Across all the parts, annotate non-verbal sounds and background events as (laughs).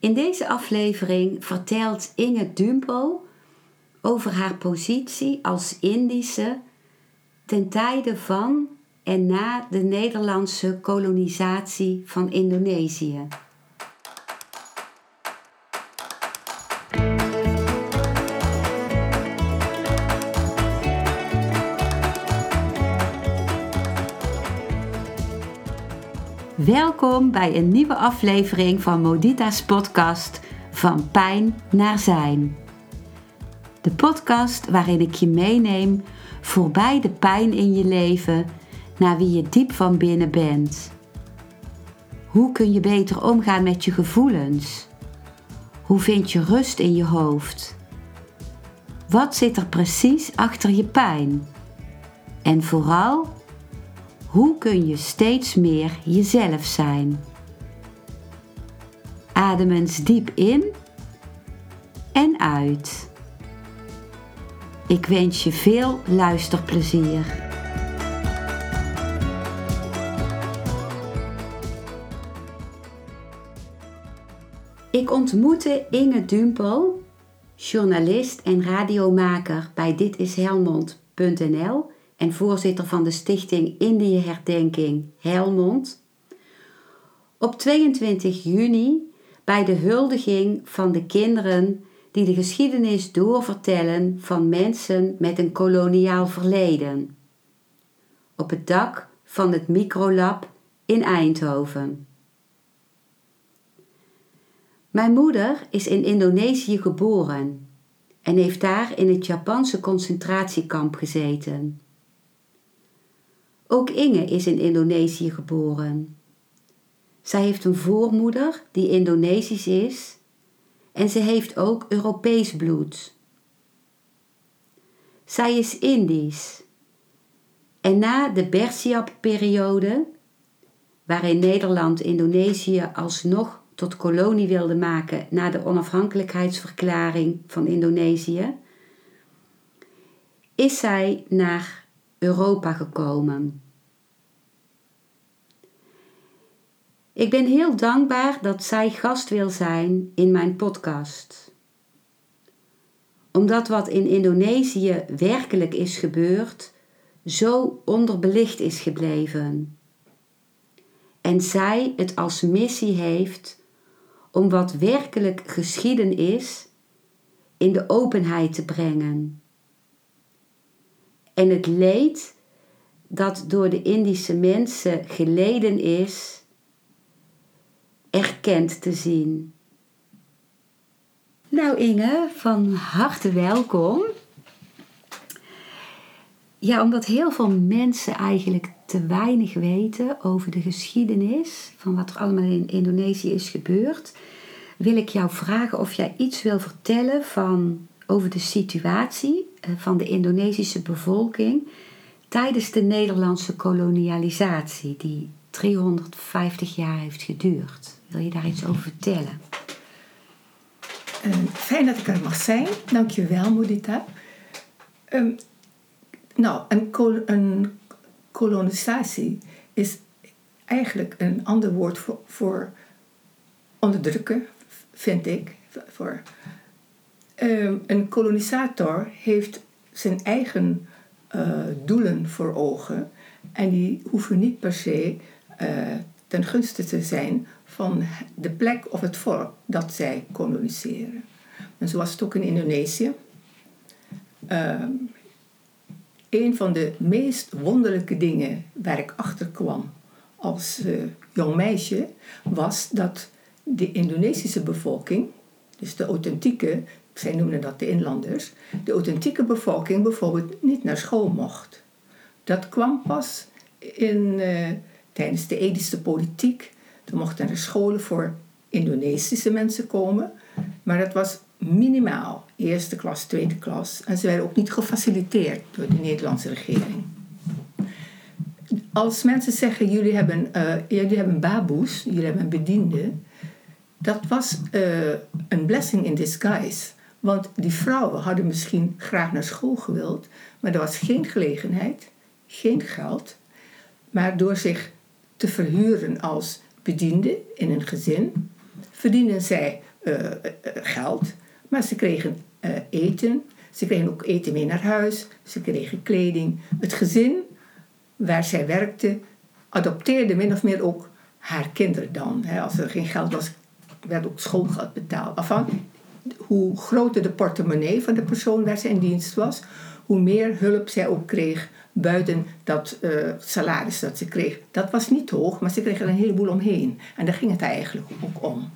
In deze aflevering vertelt Inge Dumpel over haar positie als Indische ten tijde van en na de Nederlandse kolonisatie van Indonesië. Welkom bij een nieuwe aflevering van Modita's podcast Van Pijn naar Zijn. De podcast waarin ik je meeneem voorbij de pijn in je leven naar wie je diep van binnen bent. Hoe kun je beter omgaan met je gevoelens? Hoe vind je rust in je hoofd? Wat zit er precies achter je pijn? En vooral, hoe kun je steeds meer jezelf zijn? Adem eens diep in en uit. Ik wens je veel luisterplezier. Ik ontmoette Inge Dumpel, journalist en radiomaker bij ditishelmond.nl en voorzitter van de stichting Indië Herdenking Helmond, op 22 juni bij de huldiging van de kinderen die de geschiedenis doorvertellen van mensen met een koloniaal verleden. Op het dak van het Microlab in Eindhoven. Mijn moeder is in Indonesië geboren en heeft daar in het Japanse concentratiekamp gezeten. Ook Inge is in Indonesië geboren. Zij heeft een voormoeder die Indonesisch is en ze heeft ook Europees bloed. Zij is Indisch. En na de Bersiap-periode, waarin Nederland Indonesië alsnog tot kolonie wilde maken na de onafhankelijkheidsverklaring van Indonesië, is zij naar Europa gekomen. Ik ben heel dankbaar dat zij gast wil zijn in mijn podcast. Omdat wat in Indonesië werkelijk is gebeurd, zo onderbelicht is gebleven. En zij het als missie heeft om wat werkelijk geschieden is in de openheid te brengen. En het leed dat door de Indische mensen geleden is, erkend te zien. Nou Inge, van harte welkom. Ja, omdat heel veel mensen eigenlijk te weinig weten over de geschiedenis van wat er allemaal in Indonesië is gebeurd, wil ik jou vragen of jij iets wil vertellen van, over de situatie van de Indonesische bevolking tijdens de Nederlandse kolonialisatie, die 350 jaar heeft geduurd. Wil je daar iets over vertellen? Uh, fijn dat ik er mag zijn. Dankjewel, Modita. Um, nou, een, een, kolonisatie is eigenlijk een ander woord voor, voor onderdrukken, vind ik. Voor, um, een kolonisator heeft zijn eigen uh, doelen voor ogen en die hoeven niet per se uh, ten gunste te zijn van de plek of het volk dat zij koloniseren. En zo was het ook in Indonesië. Uh, een van de meest wonderlijke dingen waar ik achter kwam als uh, jong meisje was dat de Indonesische bevolking, dus de authentieke, zij noemden dat de inlanders, de authentieke bevolking bijvoorbeeld niet naar school mocht. Dat kwam pas in, uh, tijdens de Edische politiek er mochten er scholen voor Indonesische mensen komen, maar dat was minimaal, eerste klas, tweede klas. En ze werden ook niet gefaciliteerd door de Nederlandse regering. Als mensen zeggen, jullie hebben, uh, jullie hebben baboes, jullie hebben een bediende, dat was uh, een blessing in disguise. Want die vrouwen hadden misschien graag naar school gewild, maar er was geen gelegenheid, geen geld. Maar door zich te verhuren als bediende in een gezin, verdienen zij eh, eh, geld, maar ze kregen eh, eten. Ze kregen ook eten mee naar huis. Ze kregen kleding. Het gezin waar zij werkte adopteerde min of meer ook haar kinderen dan. Hè. Als er geen geld was, werd ook schoolgeld betaald. Afhan, hoe groter de portemonnee van de persoon waar ze in dienst was, hoe meer hulp zij ook kreeg buiten dat uh, salaris dat ze kreeg. Dat was niet hoog, maar ze kreeg er een heleboel omheen. En daar ging het eigenlijk ook om.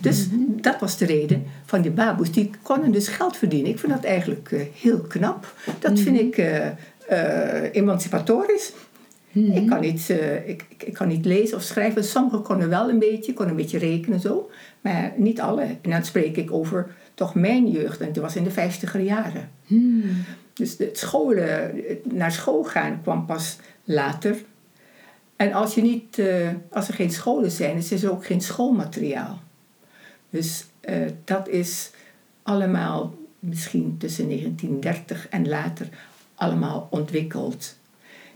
Dus dat was de reden van die baboes. Die konden dus geld verdienen. Ik vind dat eigenlijk uh, heel knap. Dat vind ik uh, emancipatorisch. Ik, kan niet, ik, ik, kan niet lezen of schrijven. Sommigen konden wel een beetje, konden een beetje rekenen zo. Maar niet alle. En dan spreek ik over toch mijn jeugd. En dat was in de vijftiger jaren. Hmm. Dus het scholen, naar school gaan kwam pas later. En als, je niet, uh, als er geen scholen zijn, is er ook geen schoolmateriaal. Dus uh, dat is allemaal misschien tussen 1930 en later allemaal ontwikkeld.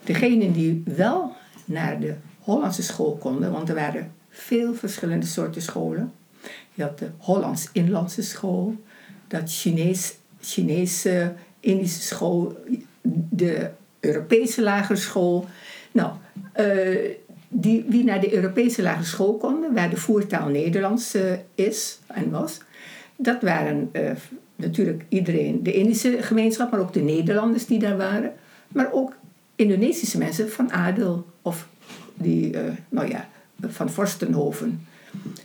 Degenen die wel naar de Hollandse school konden, want er waren veel verschillende soorten scholen. Had de Hollands-Inlandse school, dat Chinees, Chinese Indische school, de Europese lagere school. Nou, uh, die, wie naar de Europese lagere school konden, waar de voertaal Nederlands uh, is en was, dat waren uh, natuurlijk iedereen, de Indische gemeenschap, maar ook de Nederlanders die daar waren, maar ook Indonesische mensen van adel of die, nou ja, van Vorstenhoven.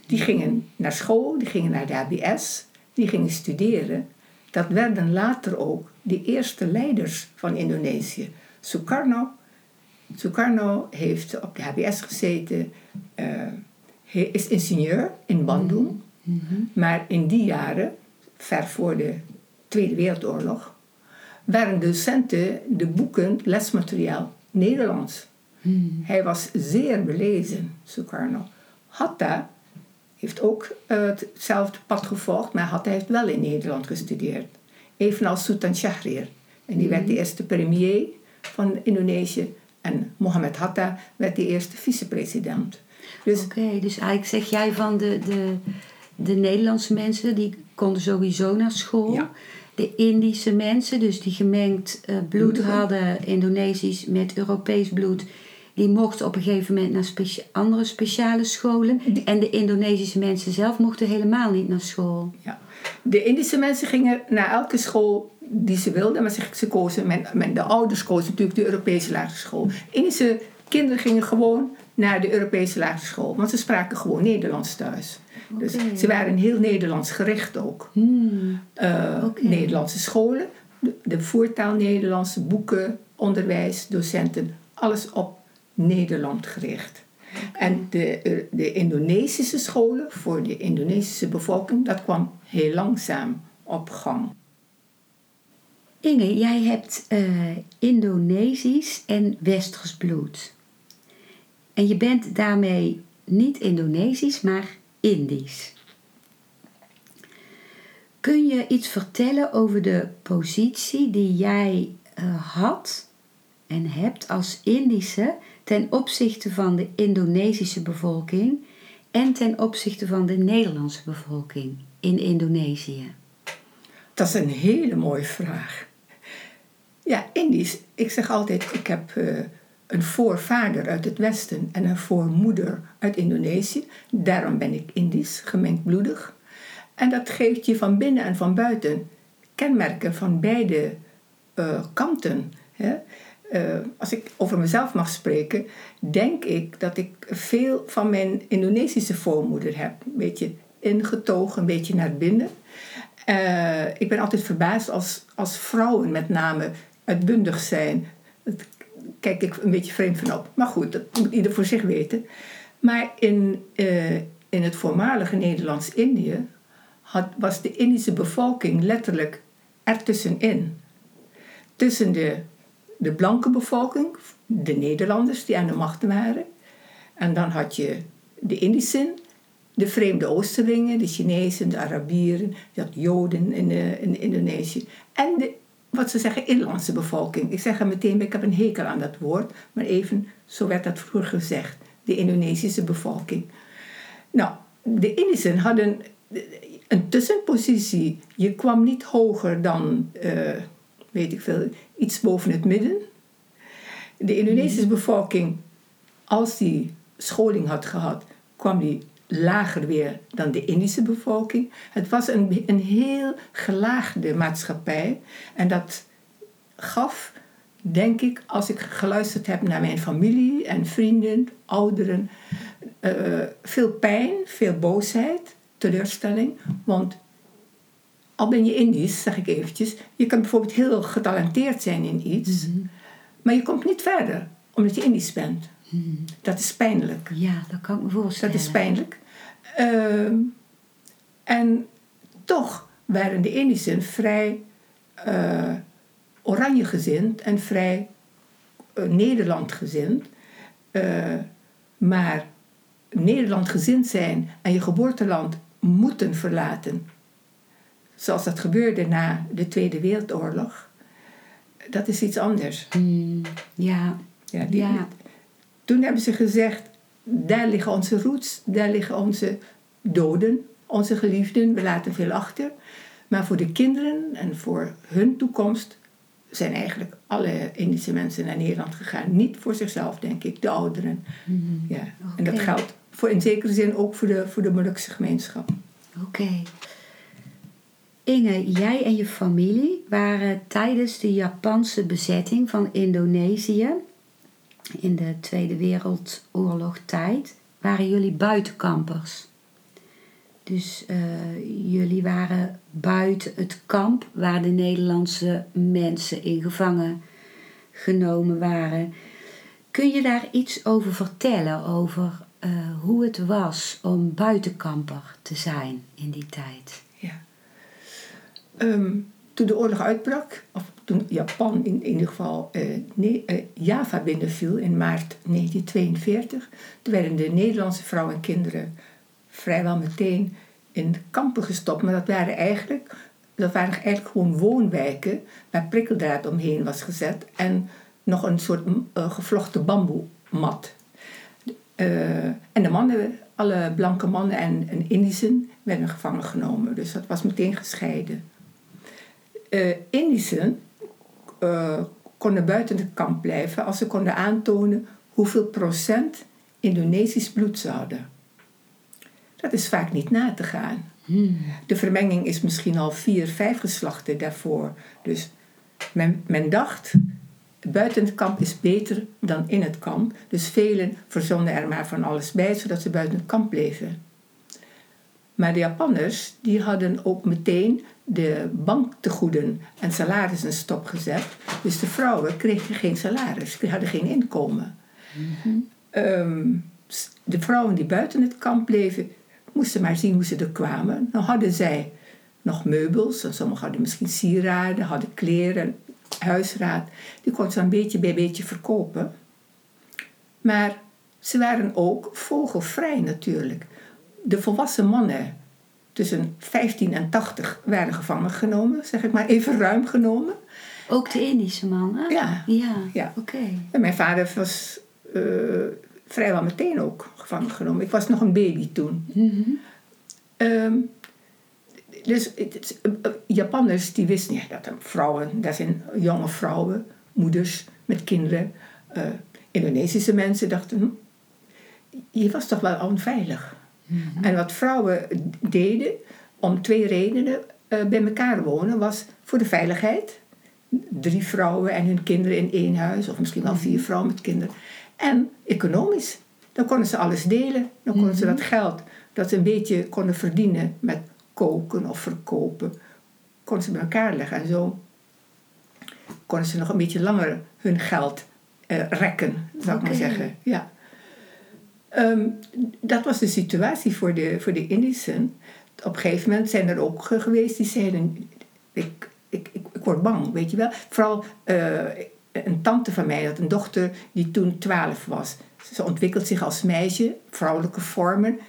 Die gingen naar school, die gingen naar de HBS, die gingen studeren. Dat werden later ook de eerste leiders van Indonesië. Sukarno. Sukarno heeft op de HBS gezeten. Uh, hij is ingenieur in Bandung. Mm -hmm. Maar in die jaren, ver voor de Tweede Wereldoorlog, waren docenten de boeken, lesmateriaal, Nederlands. Mm. Hij was zeer belezen, Sukarno. Hatta heeft ook uh, hetzelfde pad gevolgd, maar Hatta heeft wel in Nederland gestudeerd. Evenals Sultan Shahrir. En die werd de eerste premier van Indonesië. En Mohammed Hatta werd de eerste vicepresident. Dus, Oké, okay, dus eigenlijk zeg jij van de, de, de Nederlandse mensen, die konden sowieso naar school. Ja. De Indische mensen, dus die gemengd uh, bloed hadden, Indonesisch met Europees bloed, die mochten op een gegeven moment naar specia andere speciale scholen. En de Indonesische mensen zelf mochten helemaal niet naar school. Ja. De Indische mensen gingen naar elke school die ze wilden, maar ze, ze kozen, men, men, de ouders kozen natuurlijk de Europese lagere school. Indische kinderen gingen gewoon naar de Europese lagere school, want ze spraken gewoon Nederlands thuis. Okay. Dus ze waren heel Nederlands gericht ook. Hmm. Uh, okay. Nederlandse scholen, de, de voertaal Nederlandse boeken, onderwijs, docenten, alles op Nederland gericht. En de, de Indonesische scholen voor de Indonesische bevolking, dat kwam heel langzaam op gang. Inge, jij hebt uh, Indonesisch en Westers bloed. En je bent daarmee niet Indonesisch, maar Indisch. Kun je iets vertellen over de positie die jij uh, had en hebt als Indische ten opzichte van de Indonesische bevolking en ten opzichte van de Nederlandse bevolking in Indonesië? Dat is een hele mooie vraag. Ja, Indisch. Ik zeg altijd, ik heb uh, een voorvader uit het Westen en een voormoeder uit Indonesië. Daarom ben ik Indisch, gemengdbloedig. En dat geeft je van binnen en van buiten kenmerken van beide uh, kanten. Hè? Uh, als ik over mezelf mag spreken, denk ik dat ik veel van mijn Indonesische voormoeder heb. Een beetje ingetogen, een beetje naar binnen. Uh, ik ben altijd verbaasd als, als vrouwen met name uitbundig zijn. Dat kijk ik een beetje vreemd van op. Maar goed, dat moet ieder voor zich weten. Maar in, uh, in het voormalige Nederlands-Indië was de Indische bevolking letterlijk ertussenin. Tussen de de blanke bevolking, de Nederlanders die aan de macht waren. En dan had je de Indischen, de vreemde Oosterlingen, de Chinezen, de Arabieren, je had Joden in, de, in Indonesië. En de, wat ze zeggen, inlandse bevolking. Ik zeg er meteen, ik heb een hekel aan dat woord, maar even, zo werd dat vroeger gezegd, de Indonesische bevolking. Nou, de Indischen hadden, een tussenpositie. Je kwam niet hoger dan, eh, weet ik veel, iets boven het midden. De Indonesische bevolking, als die scholing had gehad, kwam die lager weer dan de Indische bevolking. Het was een, een heel gelaagde maatschappij. En dat gaf, denk ik, als ik geluisterd heb naar mijn familie en vrienden, ouderen, eh, veel pijn, veel boosheid, teleurstelling. Want al ben je Indisch, zeg ik eventjes, je kan bijvoorbeeld heel getalenteerd zijn in iets, Mhm. maar je komt niet verder omdat je Indisch bent. Dat is pijnlijk. Ja, dat kan ik me voorstellen. Dat is pijnlijk. Ehm, en toch waren de Indischen vrij eh oranjegezind en vrij eh, Nederlandgezind. Eh, maar Nederlandgezind zijn en je geboorteland moeten verlaten, zoals dat gebeurde na de Tweede Wereldoorlog, dat is iets anders. Hmm, ja, Ja, die- ja. Toen hebben ze gezegd, daar liggen onze roots, daar liggen onze doden, onze geliefden, we laten veel achter. Maar voor de kinderen en voor hun toekomst zijn eigenlijk alle Indische mensen naar Nederland gegaan. Niet voor zichzelf, denk ik, de ouderen. Ja. En dat geldt voor, in zekere zin ook voor de, voor de Molukse gemeenschap. Oké. Inge, jij en je familie waren tijdens de Japanse bezetting van Indonesië in de Tweede Wereldoorlog tijd, waren jullie buitenkampers. Dus eh, jullie waren buiten het kamp waar de Nederlandse mensen in gevangen genomen waren. Kun je daar iets over vertellen, over eh, hoe het was om buitenkamper te zijn in die tijd? Ehm, toen de oorlog uitbrak, of toen Japan in, ieder geval eh, eh, Java binnenviel in maart 1942, toen werden de Nederlandse vrouwen en kinderen vrijwel meteen in kampen gestopt. Maar dat waren eigenlijk, dat waren eigenlijk gewoon woonwijken waar prikkeldraad omheen was gezet en nog een soort eh, gevlochten bamboemat. En de mannen, alle blanke mannen en, en werden gevangen genomen. Dus dat was meteen gescheiden. Eh Indischen eh, konden buiten het kamp blijven als ze konden aantonen hoeveel procent Indonesisch bloed ze hadden. Dat is vaak niet na te gaan. De vermenging is misschien al vier, vijf geslachten daarvoor. Dus men, men dacht, buiten het kamp is beter dan in het kamp. Dus velen verzonnen er maar van alles bij, zodat ze buiten het kamp bleven. Maar de Japanners die hadden ook meteen de banktegoeden en salarissen stopgezet. Dus de vrouwen kregen geen salaris, hadden geen inkomen. Ehm, s- de vrouwen die buiten het kamp bleven, moesten maar zien hoe ze er kwamen. Dan hadden zij nog meubels, en sommigen hadden misschien sieraden, hadden kleren, huisraad. Die konden ze een beetje bij beetje verkopen. Maar ze waren ook vogelvrij natuurlijk. De volwassen mannen tussen 15 en 80 waren gevangen genomen, zeg ik maar even ruim genomen. Ook de Indische mannen? Ja. Ja, Ja. oké. En mijn vader was eh, vrijwel meteen ook gevangen genomen. Ik was nog een baby toen. Ehm, dus het- eh, Japanners die wisten ja, dat er vrouwen, dat zijn jonge vrouwen, moeders met kinderen. Eh, Indonesische mensen dachten, hm, je was toch wel onveilig. En wat vrouwen deden om twee redenen eh, bij elkaar wonen was voor de veiligheid. Drie vrouwen en hun kinderen in één huis, of misschien wel vier vrouwen met kinderen. En economisch. Dan konden ze alles delen. Dan konden ze dat geld dat ze een beetje konden verdienen met koken of verkopen, konden ze bij elkaar leggen. En zo konden ze nog een beetje langer hun geld eh, rekken, zou ik maar zeggen. Ja. Ehm, dat was de situatie voor de, voor de Indischen. Op een gegeven moment zijn er ook ge- geweest die zeiden: ik, ik, ik, word bang, weet je wel. Vooral eh, een tante van mij had een dochter die toen 12 was. Ze ontwikkelt zich als meisje, vrouwelijke vormen.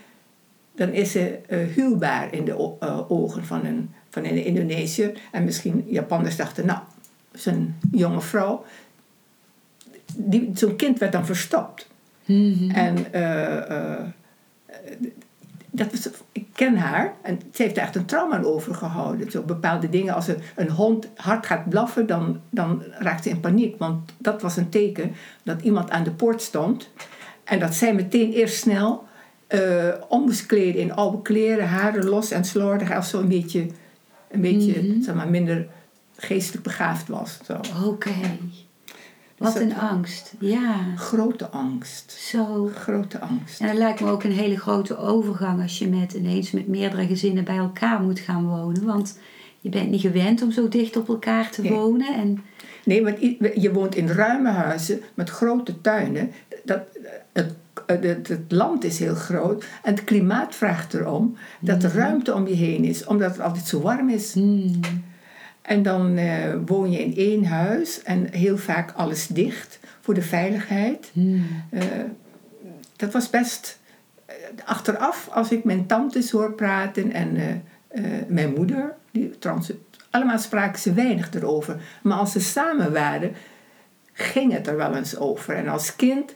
Dan is ze eh, huwbaar in de eh, ogen van een, van een Indonesiër. En misschien Japanners dachten: nou, zo'n jonge vrouw. Zo'n kind werd dan verstopt. En eh, eh, dat was, ik ken haar en ze heeft er echt een trauma aan overgehouden. Zo bepaalde dingen, als een, een hond hard gaat blaffen, dan, dan raakt ze in paniek. Want dat was een teken dat iemand aan de poort stond. En dat zij meteen eerst snel uh, om moest kleden in oude kleren, haren los en slordig. Als zo een beetje, een beetje Mhm. zeg maar, minder geestelijk begaafd was. Zo. Wat een angst. Ja, Grote angst. zo. Grote angst. En dat lijkt me ook een hele grote overgang als je met ineens met meerdere gezinnen bij elkaar moet gaan wonen. Want je bent niet gewend om zo dicht op elkaar te Nee. wonen. En Nee, want je woont in ruime huizen met grote tuinen. Dat, het, het, het land is heel groot en het klimaat vraagt erom dat er ruimte om je heen is, omdat het altijd zo warm is. hmm, En dan eh, woon je in één huis en heel vaak alles dicht voor de veiligheid. hmm. Eh, dat was best eh, achteraf, als ik mijn tantes hoor praten en mijn moeder, die trouwens, allemaal spraken ze weinig erover. Maar als ze samen waren, ging het er wel eens over. En als kind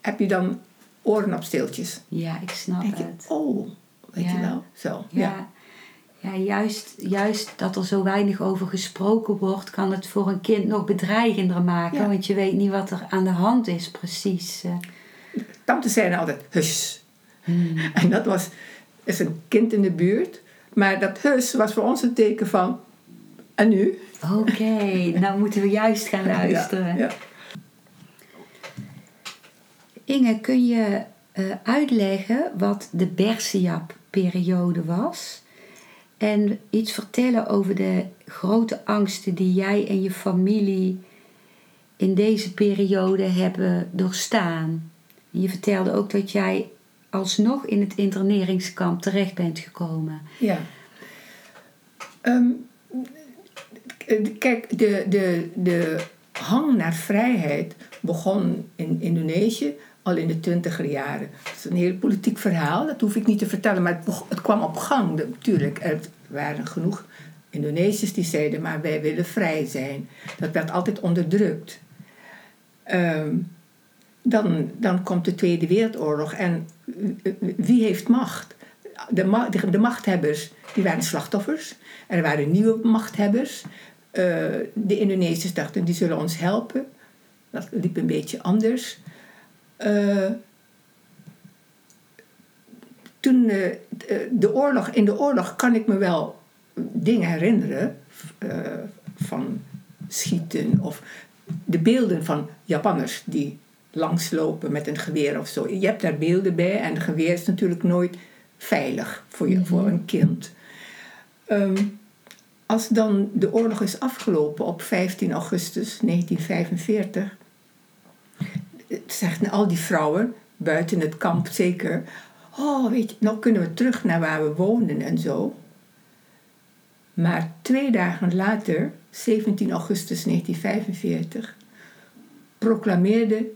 heb je dan oren op steeltjes. ja, ik snap denk je, het. oh, weet je wel, zo. Ja. Ja, ja juist, juist dat er zo weinig over gesproken wordt, kan het voor een kind nog bedreigender maken. Ja. Want je weet niet wat er aan de hand is, precies. eh. Tantes zeiden altijd, hus. Hmm. En dat was, is een kind in de buurt. Maar dat hus was voor ons een teken van, en nu? Oké, (laughs) nou moeten we juist gaan luisteren. Ja, ja. Inge, kun je eh, uitleggen wat de Bersiap-periode was? En iets vertellen over de grote angsten die jij en je familie in deze periode hebben doorstaan. Je vertelde ook dat jij alsnog in het interneringskamp terecht bent gekomen. Ja. Ehm, kijk, de, de, de hang naar vrijheid begon in Indonesië al in de twintiger jaren. Dat is een heel politiek verhaal, dat hoef ik niet te vertellen, maar het, het kwam op gang natuurlijk. Er waren genoeg Indonesiërs die zeiden, maar wij willen vrij zijn. Dat werd altijd onderdrukt. Ehm, dan, dan komt de Tweede Wereldoorlog en wie heeft macht? De, de, machthebbers die waren slachtoffers. Er waren nieuwe machthebbers. Eh, de Indonesiërs dachten die zullen ons helpen. Dat liep een beetje anders. Eh, toen eh, de oorlog, in de oorlog kan ik me wel dingen herinneren eh, van schieten of de beelden van Japanners die langslopen met een geweer of zo. Je hebt daar beelden bij en een geweer is natuurlijk nooit veilig voor, je, voor een kind. Ehm, als dan de oorlog is afgelopen op 15 augustus 1945, zeggen al die vrouwen, buiten het kamp zeker, oh nou kunnen we terug naar waar we woonden en zo. Maar twee dagen later, 17 augustus 1945, proclameerde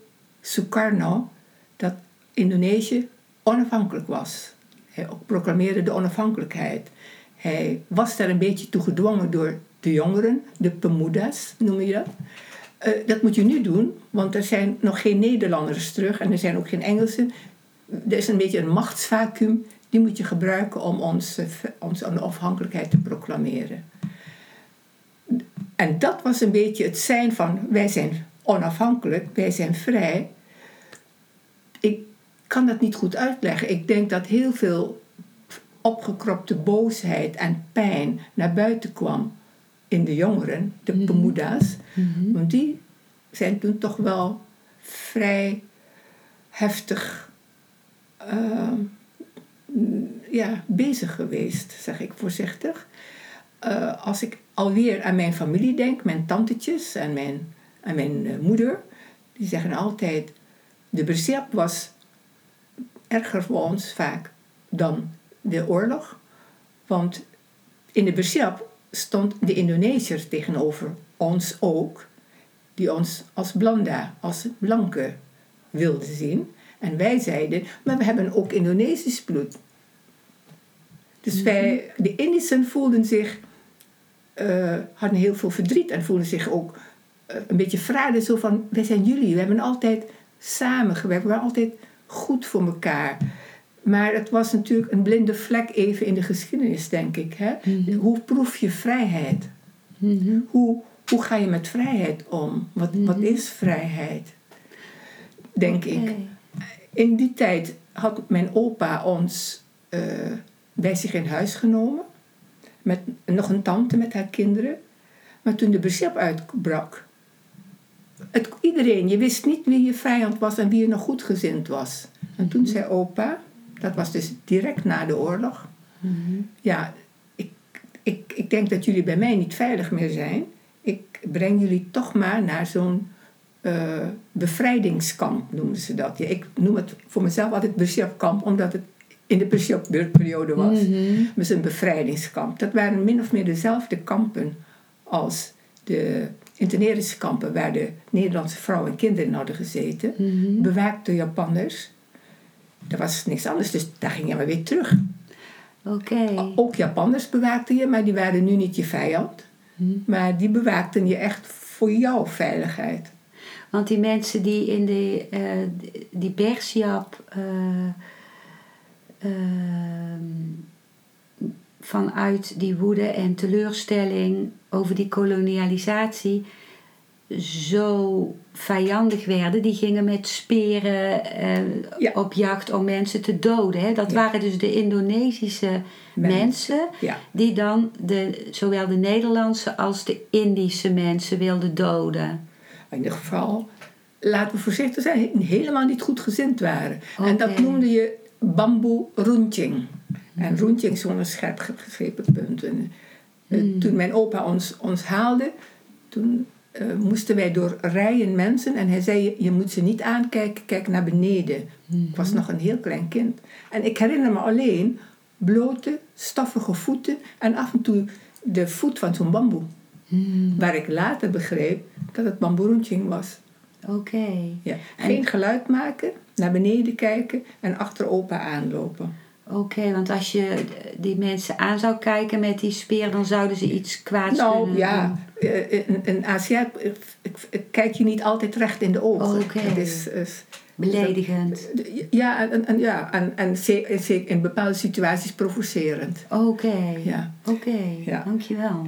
Sukarno dat Indonesië onafhankelijk was. Hij proclameerde de onafhankelijkheid. Hij was daar een beetje toe gedwongen door de jongeren, de Pemudas noem je dat. Eh, dat moet je nu doen, want er zijn nog geen Nederlanders terug en er zijn ook geen Engelsen. Er is een beetje een machtsvacuum, die moet je gebruiken om ons, eh, onze onafhankelijkheid te proclameren. En dat was een beetje het zijn van wij zijn onafhankelijk, wij zijn vrij. Ik kan dat niet goed uitleggen. Ik denk dat heel veel opgekropte boosheid en pijn naar buiten kwam in de jongeren, de Mhm. Pemuda's. Mhm. Want die zijn toen toch wel vrij heftig eh, ja, bezig geweest, zeg ik voorzichtig. Eh, als ik alweer aan mijn familie denk, mijn tantetjes en mijn, en mijn eh, moeder, die zeggen altijd: de berzep was erger voor ons vaak dan de oorlog. Want in de berzep stond de Indonesiërs tegenover ons ook, die ons als blanda, als blanke wilden zien. En wij zeiden, maar we hebben ook Indonesisch bloed. Dus wij, de Indischen voelden zich, eh, hadden heel veel verdriet en voelden zich ook eh, een beetje verraden. Zo van, wij zijn jullie, we hebben altijd samengewerkt, we waren altijd goed voor elkaar. Maar het was natuurlijk een blinde vlek even in de geschiedenis, denk ik. Hè? Mhm. Hoe proef je vrijheid? Mhm. Hoe, hoe ga je met vrijheid om? Wat, wat is vrijheid? Denk ik. In die tijd had mijn opa ons eh, bij zich in huis genomen. Met nog een tante met haar kinderen. Maar toen de besef uitbrak. Het, iedereen, je wist niet wie je vijand was en wie je nog goedgezind was. En toen zei opa, dat was dus direct na de oorlog. Mhm. Ja, ik, ik, ik denk dat jullie bij mij niet veilig meer zijn. Ik breng jullie toch maar naar zo'n eh, bevrijdingskamp, noemen ze dat. Ja, ik noem het voor mezelf altijd Besjapkamp, omdat het in de Besjap-periode was. Mhm. Dus een bevrijdingskamp. Dat waren min of meer dezelfde kampen als de interneringskampen waar de Nederlandse vrouwen en kinderen in hadden gezeten. Mhm. Bewaakt door Japanners. Dat was niks anders, dus daar ging je maar weer terug. Oké. Ook Japanners bewaakten je, maar die waren nu niet je vijand. Mhm. Maar die bewaakten je echt voor jouw veiligheid. Want die mensen die in de, eh, die Bergsiap eh, ehm, vanuit die woede en teleurstelling over die kolonialisatie zo vijandig werden, die gingen met speren eh, Ja. op jacht om mensen te doden. Hè? Dat Ja. waren dus de Indonesische Mensen. mensen Ja, die dan de, zowel de Nederlandse als de Indische mensen wilden doden. In ieder geval, laten we voorzichtig zijn, helemaal niet goed gezind waren. En dat noemde je bamboe roentjing. En roentjing een scherp ge- gegrepen punt. En, eh, Mhm. Toen mijn opa ons, ons haalde, toen eh, moesten wij door rijen mensen. En hij zei, je, moet ze niet aankijken, kijk naar beneden. Ik was nog een heel klein kind. En ik herinner me alleen blote, stoffige voeten en af en toe de voet van zo'n bamboe. Hmm, Waar ik later begreep dat het bamboeroentjing was. Oké. Ja. Geen geluid maken, naar beneden kijken en achter opa aanlopen. Oké, want als je die mensen aan zou kijken met die speer, dan zouden ze iets kwaads Nou kunnen ja, eh, een, een Aziat eh, kijk je niet altijd recht in de ogen. Oké. Het is. Beledigend. ja, en, en, ja, en, en zeker in bepaalde situaties provocerend. Oké. Ja. Oké, Ja. dankjewel.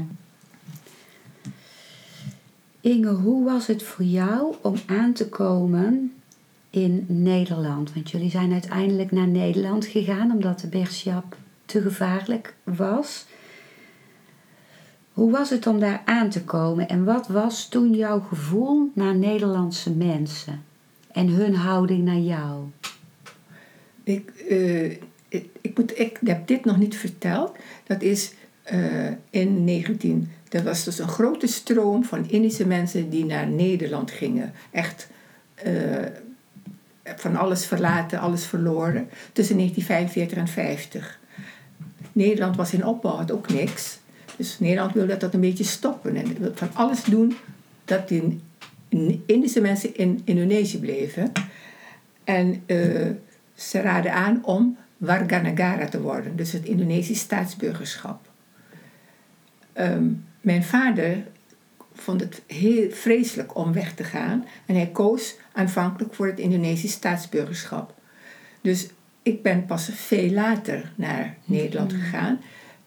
Inge, hoe was het voor jou om aan te komen in Nederland? Want jullie zijn uiteindelijk naar Nederland gegaan omdat de Bergschap te gevaarlijk was. Hoe was het om daar aan te komen en wat was toen jouw gevoel naar Nederlandse mensen en hun houding naar jou? Ik, eh, ik, moet, ik heb dit nog niet verteld. Dat is eh, in 19... Dat was dus een grote stroom van Indische mensen die naar Nederland gingen. Echt eh, van alles verlaten, alles verloren. Tussen 1945 en 50. Nederland was in opbouw, had ook niks. Dus Nederland wilde dat een beetje stoppen. En van alles doen dat die Indische mensen in Indonesië bleven. En eh, ze raden aan om Warganegara te worden, dus het Indonesisch staatsburgerschap. Ehm, mijn vader vond het heel vreselijk om weg te gaan en hij koos aanvankelijk voor het Indonesisch staatsburgerschap. Dus ik ben pas veel later naar Nederland gegaan.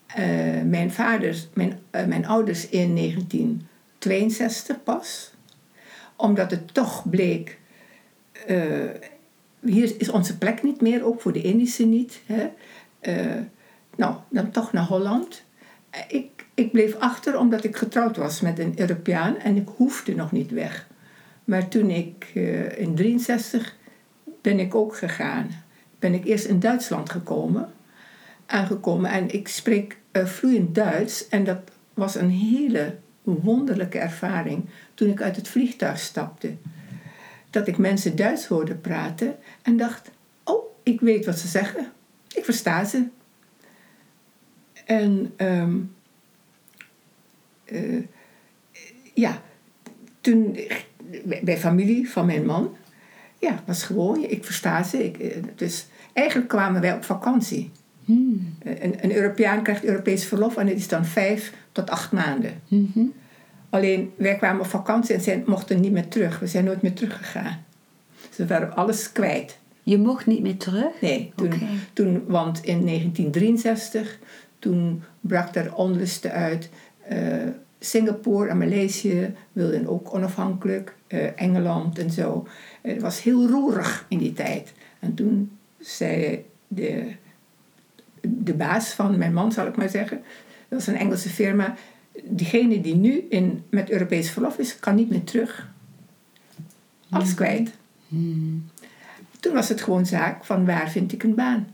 Eh, mijn, vaders, mijn, eh, mijn ouders in 1962 pas, omdat het toch bleek eh, hier is onze plek niet meer, ook voor de Indische niet. Hè. Nou, dan toch naar Holland. Ik, ik bleef achter omdat ik getrouwd was met een Europeaan en ik hoefde nog niet weg. Maar toen ik eh, in 63 ben ik ook gegaan. Ben ik eerst in Duitsland gekomen, aangekomen en ik spreek eh, vloeiend Duits en dat was een hele wonderlijke ervaring toen ik uit het vliegtuig stapte dat ik mensen Duits hoorde praten en dacht: Oh, ik weet wat ze zeggen. Ik versta ze. En ehm, eh, ja, toen bij- bij familie van mijn man, ja, was gewoon, ik versta ze. Ik, eh, dus eigenlijk kwamen wij op vakantie. Hmm. Eh, Een, een Europeaan krijgt Europees verlof en het is dan vijf tot acht maanden. Mhm. Alleen wij kwamen op vakantie en zijn, mochten niet meer terug. We zijn nooit meer teruggegaan. Dus we waren alles kwijt. Je mocht niet meer terug? Nee, toen, toen, want in 1963, toen brak er onlusten uit. Eh, Singapore en Maleisië wilden ook onafhankelijk, eh, Engeland en zo. Het was heel roerig in die tijd. En toen zei de, de baas van mijn man, zal ik maar zeggen, dat was een Engelse firma, diegene die nu in, met Europees verlof is, kan niet meer terug. Alles kwijt. Hmm. Toen was het gewoon zaak van waar vind ik een baan.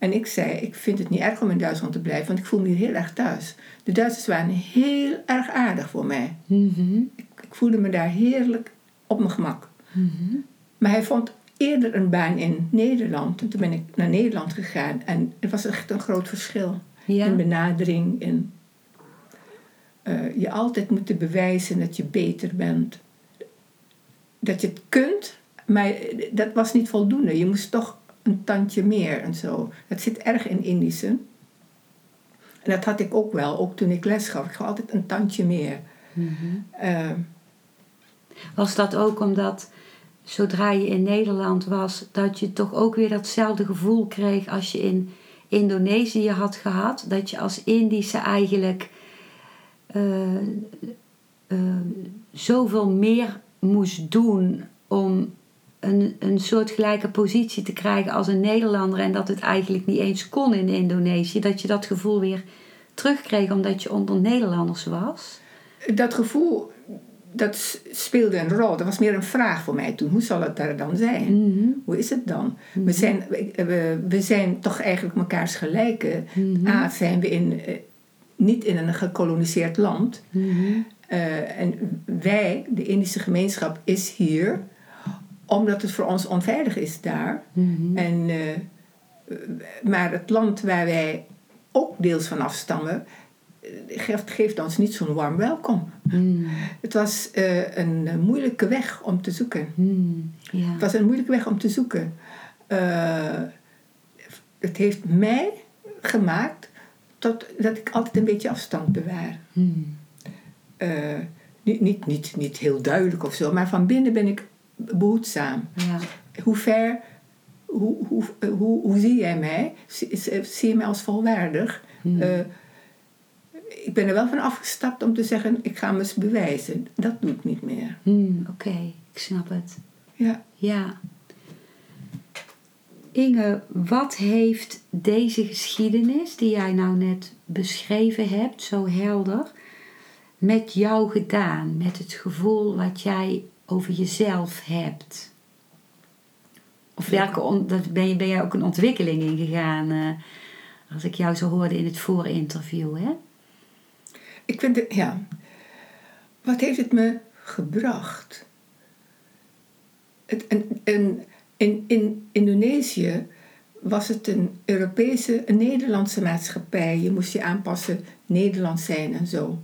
En ik zei, ik vind het niet erg om in Duitsland te blijven, want ik voel me hier heel erg thuis. De Duitsers waren heel erg aardig voor mij. Mhm. Ik, ik voelde me daar heerlijk op mijn gemak. Mhm. Maar hij vond eerder een baan in Nederland. En toen ben ik naar Nederland gegaan. En het was echt een groot verschil. Ja. In benadering, in eh, je altijd moeten bewijzen dat je beter bent. Dat je het kunt, maar dat was niet voldoende. Je moest toch een tandje meer en zo. Dat zit erg in Indische. En dat had ik ook wel, ook toen ik les gaf. Ik gaf altijd een tandje meer. Mhm. Eh, Was dat ook omdat zodra je in Nederland was, dat je toch ook weer datzelfde gevoel kreeg als je in Indonesië had gehad? Dat je als Indische eigenlijk eh, eh, zoveel meer moest doen om een, een soortgelijke positie te krijgen als een Nederlander en dat het eigenlijk niet eens kon in Indonesië, dat je dat gevoel weer terugkreeg omdat je onder Nederlanders was? dat gevoel, dat speelde een rol. Dat was meer een vraag voor mij toen. Hoe zal het daar dan zijn? Mhm. Hoe is het dan? We, zijn, we, we- zijn toch eigenlijk mekaars gelijken. Mhm. A, zijn we in, eh, niet in een gekoloniseerd land. Mhm. Eh, en wij, de Indische gemeenschap, is hier omdat het voor ons onveilig is daar. Mhm. En, eh, maar het land waar wij ook deels van afstammen, eh, geeft, geeft ons niet zo'n warm welkom. Mhm. Het was eh, een eh, moeilijke weg om te zoeken. Het was een moeilijke weg om te zoeken. Eh, het heeft mij gemaakt tot, dat ik altijd een beetje afstand bewaar. Eh, niet, niet, niet, niet heel duidelijk of zo, maar van binnen ben ik behoedzaam. ja. Hoe ver, hoe, hoe, eh, hoe, hoe zie jij mij? Zie, zie je mij als volwaardig? Hmm. Eh, ik ben er wel van afgestapt om te zeggen, ik ga me eens bewijzen. Dat doe ik niet meer. Hmm, Oké, ik snap het. Ja. Ja. Inge, wat heeft deze geschiedenis die jij nou net beschreven hebt, zo helder, met jou gedaan? Met het gevoel wat jij over jezelf hebt? Of welke on- dat ben, je, ben jij ook een ontwikkeling ingegaan, eh als ik jou zo hoorde in het voorinterview, hè? Ik vind het, ja. Wat heeft het me gebracht? Het, een, een, in, in Indonesië was het een Europese, een Nederlandse maatschappij. Je moest je aanpassen, Nederlands zijn en zo.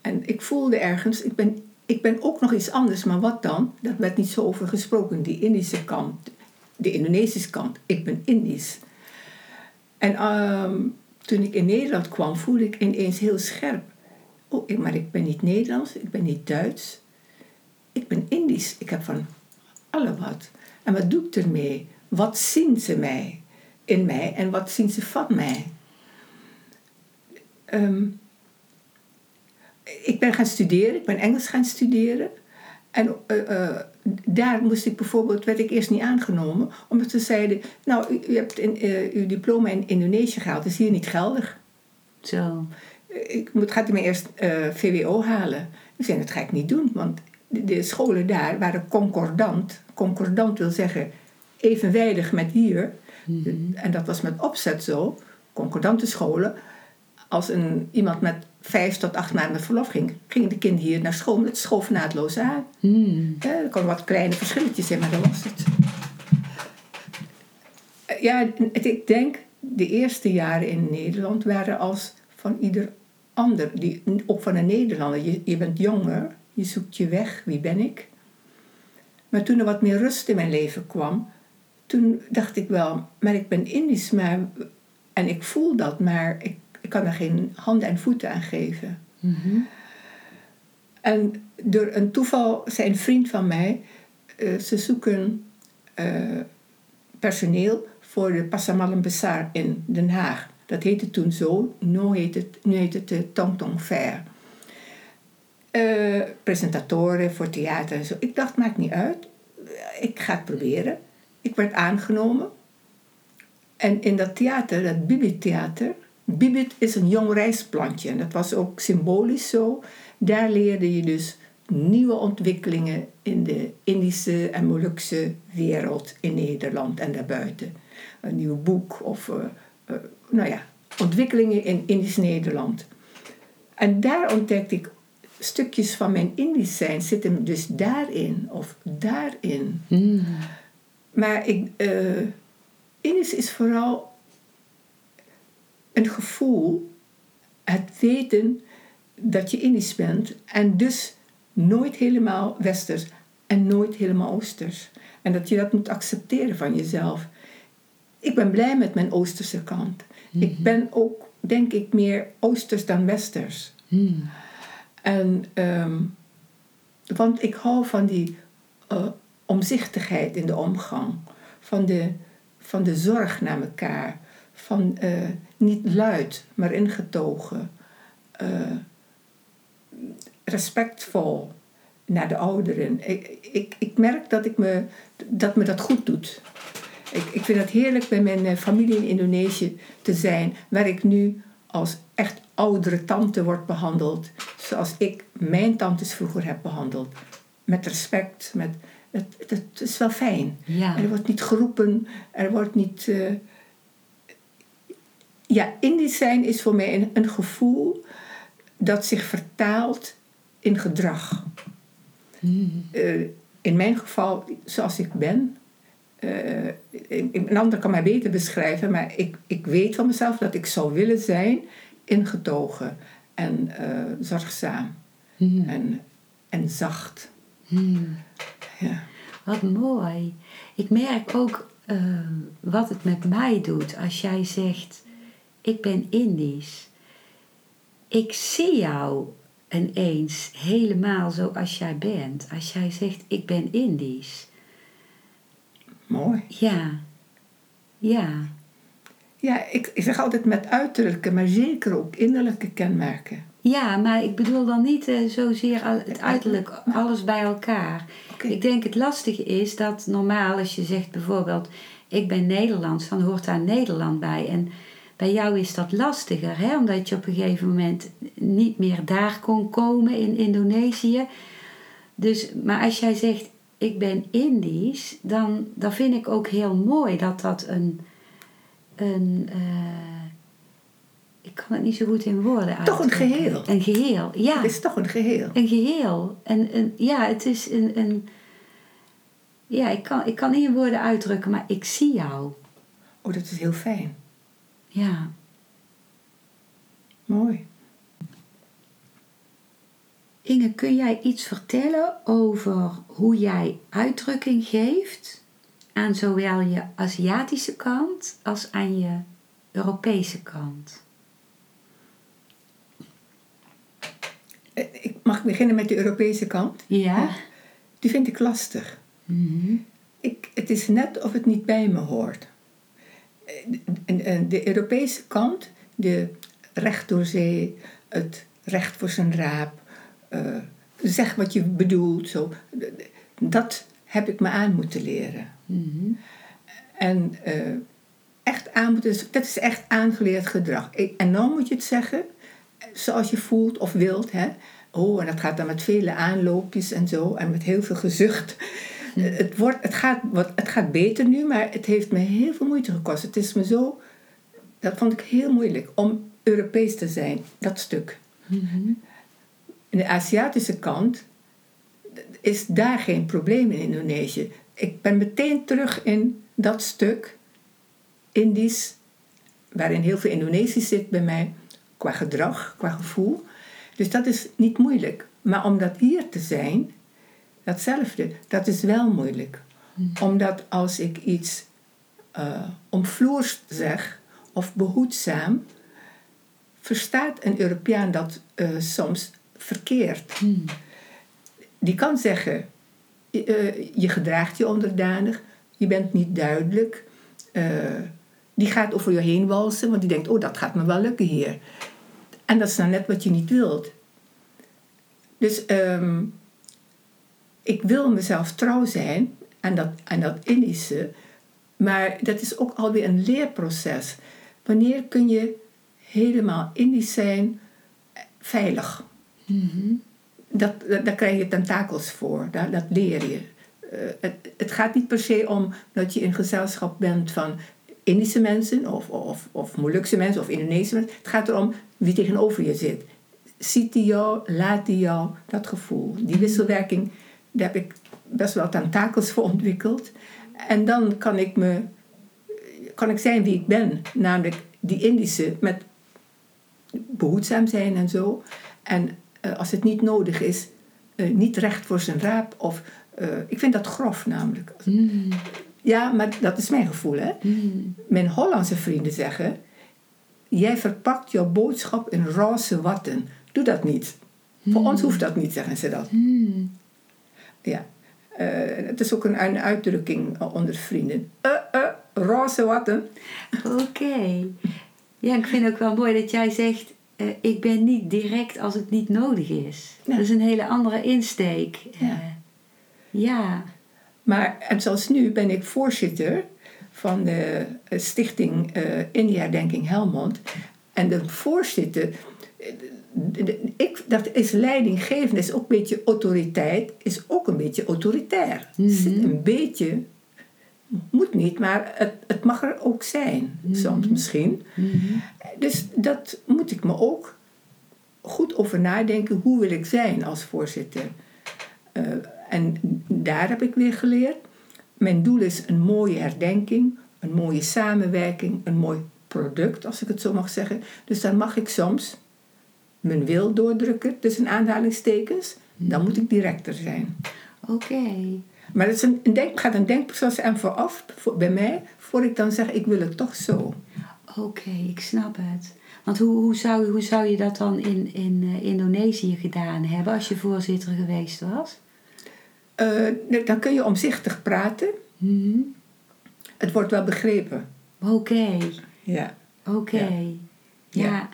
En ik voelde ergens, ik ben, ik ben ook nog iets anders, maar wat dan? Dat werd niet zo over gesproken, die Indische kant, de Indonesische kant. Ik ben Indisch. En ehm, toen ik in Nederland kwam, voelde ik ineens heel scherp. Oh, maar ik ben niet Nederlands, ik ben niet Duits. Ik ben Indisch. Ik heb van alle wat. En wat doe ik ermee? Wat zien ze mij? In mij en wat zien ze van mij? Ehm, ik ben gaan studeren, ik ben Engels gaan studeren. En eh, eh, daar moest ik bijvoorbeeld, werd ik eerst niet aangenomen, omdat ze zeiden: Nou, u, u hebt in, eh, uw diploma in Indonesië gehaald, is hier niet geldig. Zo. Ik moet, gaat u me eerst VWO halen? Ik zei: Dat ga ik niet doen, want de, de scholen daar waren concordant. Concordant wil zeggen evenwijdig met hier. En dat was met opzet zo. Concordante scholen. Als een, iemand met vijf tot acht maanden verlof ging, gingen de kinderen hier naar school. Het schoof naadloos aan. Hmm. Er kon wat kleine verschilletjes zijn, maar dat was het. Eh, Ja, het- ik denk de eerste jaren in Nederland waren als van ieder ander. Die, ook van een Nederlander. Je, je bent jonger, je zoekt je weg, wie ben ik? Maar toen er wat meer rust in mijn leven kwam, toen dacht ik wel, maar ik ben Indisch, maar, en ik voel dat, maar ik, ik kan er geen handen en voeten aan geven. Mhm. En door een toeval zei een vriend van mij, eh, ze zoeken eh, personeel voor de Passamallen Bazaar in Den Haag. Dat heette toen zo, nu heet het, nu heet het de Tong Tong Fair. Eh, presentatoren voor theater en zo. Ik dacht, maakt niet uit. Ik ga het proberen. Ik werd aangenomen. En in dat theater, dat Bibit-theater... Bibit is een jong rijstplantje. En dat was ook symbolisch zo. Daar leerde je dus nieuwe ontwikkelingen in de Indische en Molukse wereld in Nederland en daarbuiten. Een nieuw boek of, uh, uh, nou ja, ontwikkelingen in Indisch Nederland. En daar ontdekte ik stukjes van mijn Indisch zijn zitten dus daarin of daarin. Mm. Maar ik, uh, Indisch is vooral een gevoel, het weten dat je Indisch bent en dus nooit helemaal westers en nooit helemaal oosters. En dat je dat moet accepteren van jezelf. Ik ben blij met mijn oosterse kant. Ik ben ook, denk ik, meer oosters dan westers. Mm. En, um, want ik hou van die uh, omzichtigheid in de omgang. Van de, van de zorg naar elkaar. Van uh, niet luid, maar ingetogen. Uh, respectvol naar de ouderen. Ik, ik, ik merk dat, ik me, dat me dat goed doet. Ik, ik vind het heerlijk bij mijn familie in Indonesië te zijn, waar ik nu als echt oudere tante word behandeld, zoals ik mijn tantes vroeger heb behandeld. Met respect, met, het, het, het is wel fijn. Ja. Er wordt niet geroepen, er wordt niet. Uh... Ja, Indisch zijn is voor mij een, een gevoel dat zich vertaalt in gedrag. Mm. Uh, in mijn geval, zoals ik ben, uh, een ander kan mij beter beschrijven, maar ik, ik weet van mezelf dat ik zou willen zijn ingetogen en uh, zorgzaam Mm. en, en zacht. Mm. Ja. Wat mooi. Ik merk ook wat het met mij doet als jij zegt: Ik ben Indisch. Ik zie jou ineens helemaal zoals jij bent. Als jij zegt: Ik ben Indisch. Mooi. Ja. Ja. Ja, ik, ik zeg altijd met uiterlijke, maar zeker ook innerlijke kenmerken. Ja, maar ik bedoel dan niet uh, zozeer al, het uiterlijk, alles bij elkaar. Okay. Ik denk het lastige is dat normaal als je zegt bijvoorbeeld ik ben Nederlands, dan hoort daar Nederland bij. En bij jou is dat lastiger, hè? omdat je op een gegeven moment niet meer daar kon komen in Indonesië. Dus, maar als jij zegt ik ben Indisch, dan, dan vind ik ook heel mooi dat dat een. een uh, ik kan het niet zo goed in woorden uit. Toch een geheel. Een geheel, ja. Het is toch een geheel. Een geheel. En, en ja, het is een. een ja, ik kan, ik kan niet in woorden uitdrukken, maar ik zie jou. Oh, dat is heel fijn. Ja. Mooi. Inge, kun jij iets vertellen over hoe jij uitdrukking geeft aan zowel je Aziatische kant als aan je Europese kant? Ik mag beginnen met de Europese kant. Ja. Die vind ik lastig. Mm-hmm. Ik, het is net of het niet bij me hoort. De Europese kant, de recht door zee, het recht voor zijn raap, uh, zeg wat je bedoelt, zo, dat heb ik me aan moeten leren. Mm-hmm. En uh, echt aan moeten, dat is echt aangeleerd gedrag. En dan moet je het zeggen zoals je voelt of wilt. Hè? Oh, en dat gaat dan met vele aanloopjes en zo en met heel veel gezucht. Mm. Het, wordt, het, gaat, wat, het gaat beter nu, maar het heeft me heel veel moeite gekost. Het is me zo, dat vond ik heel moeilijk om Europees te zijn, dat stuk. Mm-hmm. In de Aziatische kant is daar geen probleem in Indonesië. Ik ben meteen terug in dat stuk, Indisch, waarin heel veel Indonesisch zit bij mij, qua gedrag, qua gevoel. Dus dat is niet moeilijk. Maar om dat hier te zijn, datzelfde, dat is wel moeilijk. Mm. Omdat als ik iets uh, omvloers zeg of behoedzaam, verstaat een Europeaan dat uh, soms verkeerd. Mm. Die kan zeggen, uh, je gedraagt je onderdanig, je bent niet duidelijk, eh, die gaat over je heen walsen, want die denkt, oh, dat gaat me wel lukken hier. En dat is nou net wat je niet wilt. Dus ehm, ik wil mezelf trouw zijn en dat, en dat Indische, maar dat is ook alweer een leerproces. Wanneer kun je helemaal Indisch zijn veilig? dat, dat, daar krijg je tentakels voor, dat, dat leer je. Uh, het, het gaat niet per se om dat je in gezelschap bent van Indische mensen of, of, of Molukse mensen of Indonesische mensen. Het gaat erom wie tegenover je zit. Ziet hij jou, laat hij jou, dat gevoel. Die wisselwerking, daar heb ik best wel tentakels voor (laughs) ontwikkeld. En dan kan ik, me, kan ik zijn wie ik ben. Namelijk die Indische met behoedzaam zijn en zo. En uh, als het niet nodig is, uh, niet recht voor zijn raap. Of, uh, ik vind dat grof namelijk. Mm. Ja, maar dat is mijn gevoel. Hè? Mm. Mijn Hollandse vrienden zeggen... Jij verpakt jouw boodschap in roze watten. Doe dat niet. Mm. Voor ons hoeft dat niet, zeggen ze dat. Ja. het is ook een, een uitdrukking onder vrienden. Uh, uh, roze watten. Oké. Ja, ik vind ook wel mooi dat jij zegt uh, ik ben niet direct als het niet nodig is. Ja. Dat is een hele andere insteek. Ja. Uh, ja. Maar en zoals nu ben ik voorzitter van de stichting uh, India-denking Helmond. En de voorzitter, dat is leidinggevend, is ook een beetje autoriteit, is ook een beetje autoritair. Mm -hmm. Een beetje moet niet, maar het, het mag er ook zijn, mm -hmm. soms misschien. Mm -hmm. Dus dat moet ik me ook goed over nadenken. Hoe wil ik zijn als voorzitter? Uh, en daar heb ik weer geleerd. Mijn doel is een mooie herdenking, een mooie samenwerking, een mooi product, als ik het zo mag zeggen. Dus dan mag ik soms mijn wil doordrukken tussen aanhalingstekens. Dan moet ik directer zijn. Oké. Okay. Maar het is een, een denk, gaat een denkproces aan vooraf voor, bij mij, voor ik dan zeg, ik wil het toch zo. Oké, okay, ik snap het. Want hoe, hoe, zou, hoe zou je dat dan in, in uh, Indonesië gedaan hebben als je voorzitter geweest was? Uh, dan kun je omzichtig praten. Mm -hmm. Het wordt wel begrepen. Oké. Okay. Ja. Oké. Ja.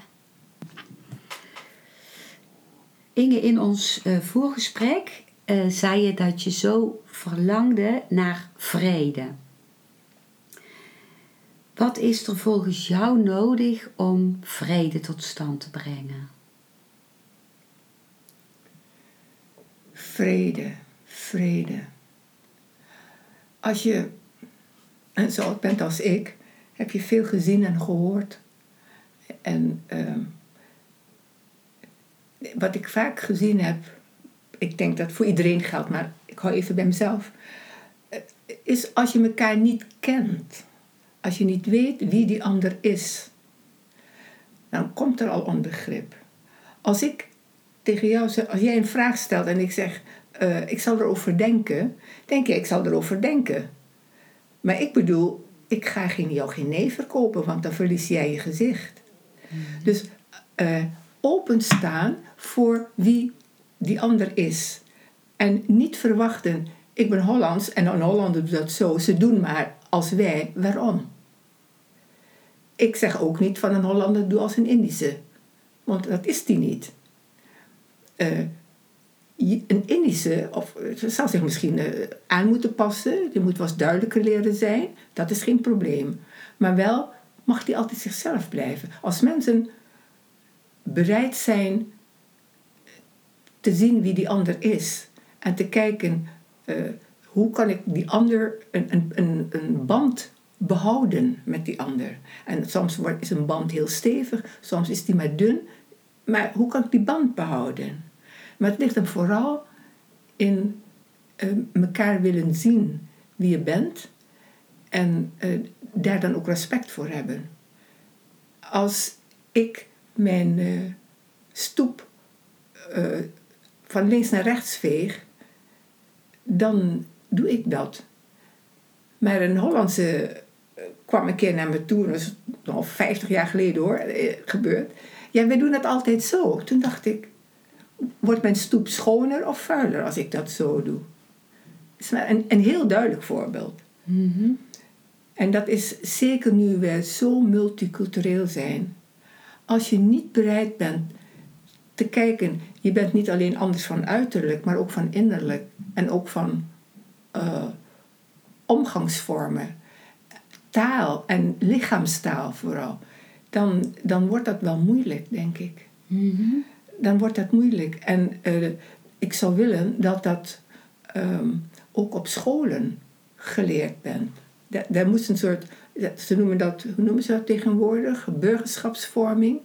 Inge, in ons uh, voorgesprek uh, zei je dat je zo verlangde naar vrede. Wat is er volgens jou nodig om vrede tot stand te brengen? Vrede, vrede. Als je zo oud bent als ik, heb je veel gezien en gehoord. En uh, wat ik vaak gezien heb, ik denk dat voor iedereen geldt, maar ik hou even bij mezelf, eh, is als je elkaar niet kent, als je niet weet wie die ander is, dan komt er al onbegrip. Als ik tegen jou zeg, als jij een vraag stelt en ik zeg, uh, ik zal erover denken, denk je, ik zal erover denken. Maar ik bedoel, ik ga geen, jou geen nee verkopen, want dan verlies jij je gezicht. Mm. Dus uh, openstaan voor wie die ander is. En niet verwachten, ik ben Hollands en een Hollander doet dat zo, ze doen maar als wij, waarom? Ik zeg ook niet van een Hollander doe als een Indische, want dat is die niet. Uh, een Indische, of zal zich misschien uh, aan moeten passen, die moet wat duidelijker leren zijn, dat is geen probleem. Maar wel mag die altijd zichzelf blijven. Als mensen bereid zijn te zien wie die ander is en te kijken uh, hoe kan ik die ander een, een, een, een band behouden met die ander. En soms wordt, is een band heel stevig, soms is die maar dun. Maar hoe kan ik die band behouden? Maar het ligt hem vooral in uh, elkaar willen zien wie je bent en uh, daar dan ook respect voor hebben. Als ik mijn uh, stoep van links naar rechts veeg, dan doe ik dat. Maar een Hollandse eh, kwam een keer naar me toe, dat is al 50 jaar geleden hoor, eh, gebeurd. Ja, wij doen dat altijd zo. Toen dacht ik, wordt mijn stoep schoner of vuiler als ik dat zo doe? Dat is een, een heel duidelijk voorbeeld. Mm -hmm. En dat is zeker nu we zo multicultureel zijn. Als je niet bereid bent te kijken, je bent niet alleen anders van uiterlijk, maar ook van innerlijk en ook van uh, omgangsvormen, taal en lichaamstaal vooral, dan, dan wordt dat wel moeilijk, denk ik. Mhm. Dan wordt dat moeilijk. En uh, ik zou willen dat dat um, ook op scholen geleerd bent. Daar, daar moest een soort, ze noemen dat, hoe noemen ze dat tegenwoordig? Burgerschapsvorming.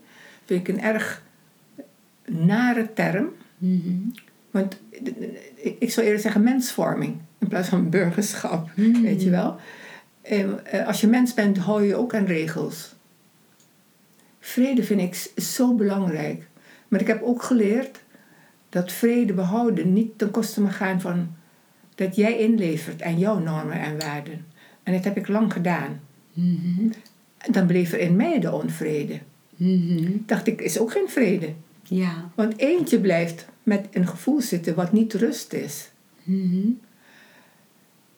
Vind ik een erg nare term. Mhm. Want ik zou eerder zeggen mensvorming in plaats van burgerschap, Mhm. weet je wel. En, eh, als je mens bent, hou je ook aan regels. Vrede vind ik zo belangrijk. Maar ik heb ook geleerd dat vrede behouden niet ten koste mag gaan van dat jij inlevert aan jouw normen en waarden. En dat heb ik lang gedaan. Mhm. Dan bleef er in mij de onvrede. Mhm. Dacht ik, is ook geen vrede. Ja. Want eentje blijft met een gevoel zitten wat niet rust is. Mhm.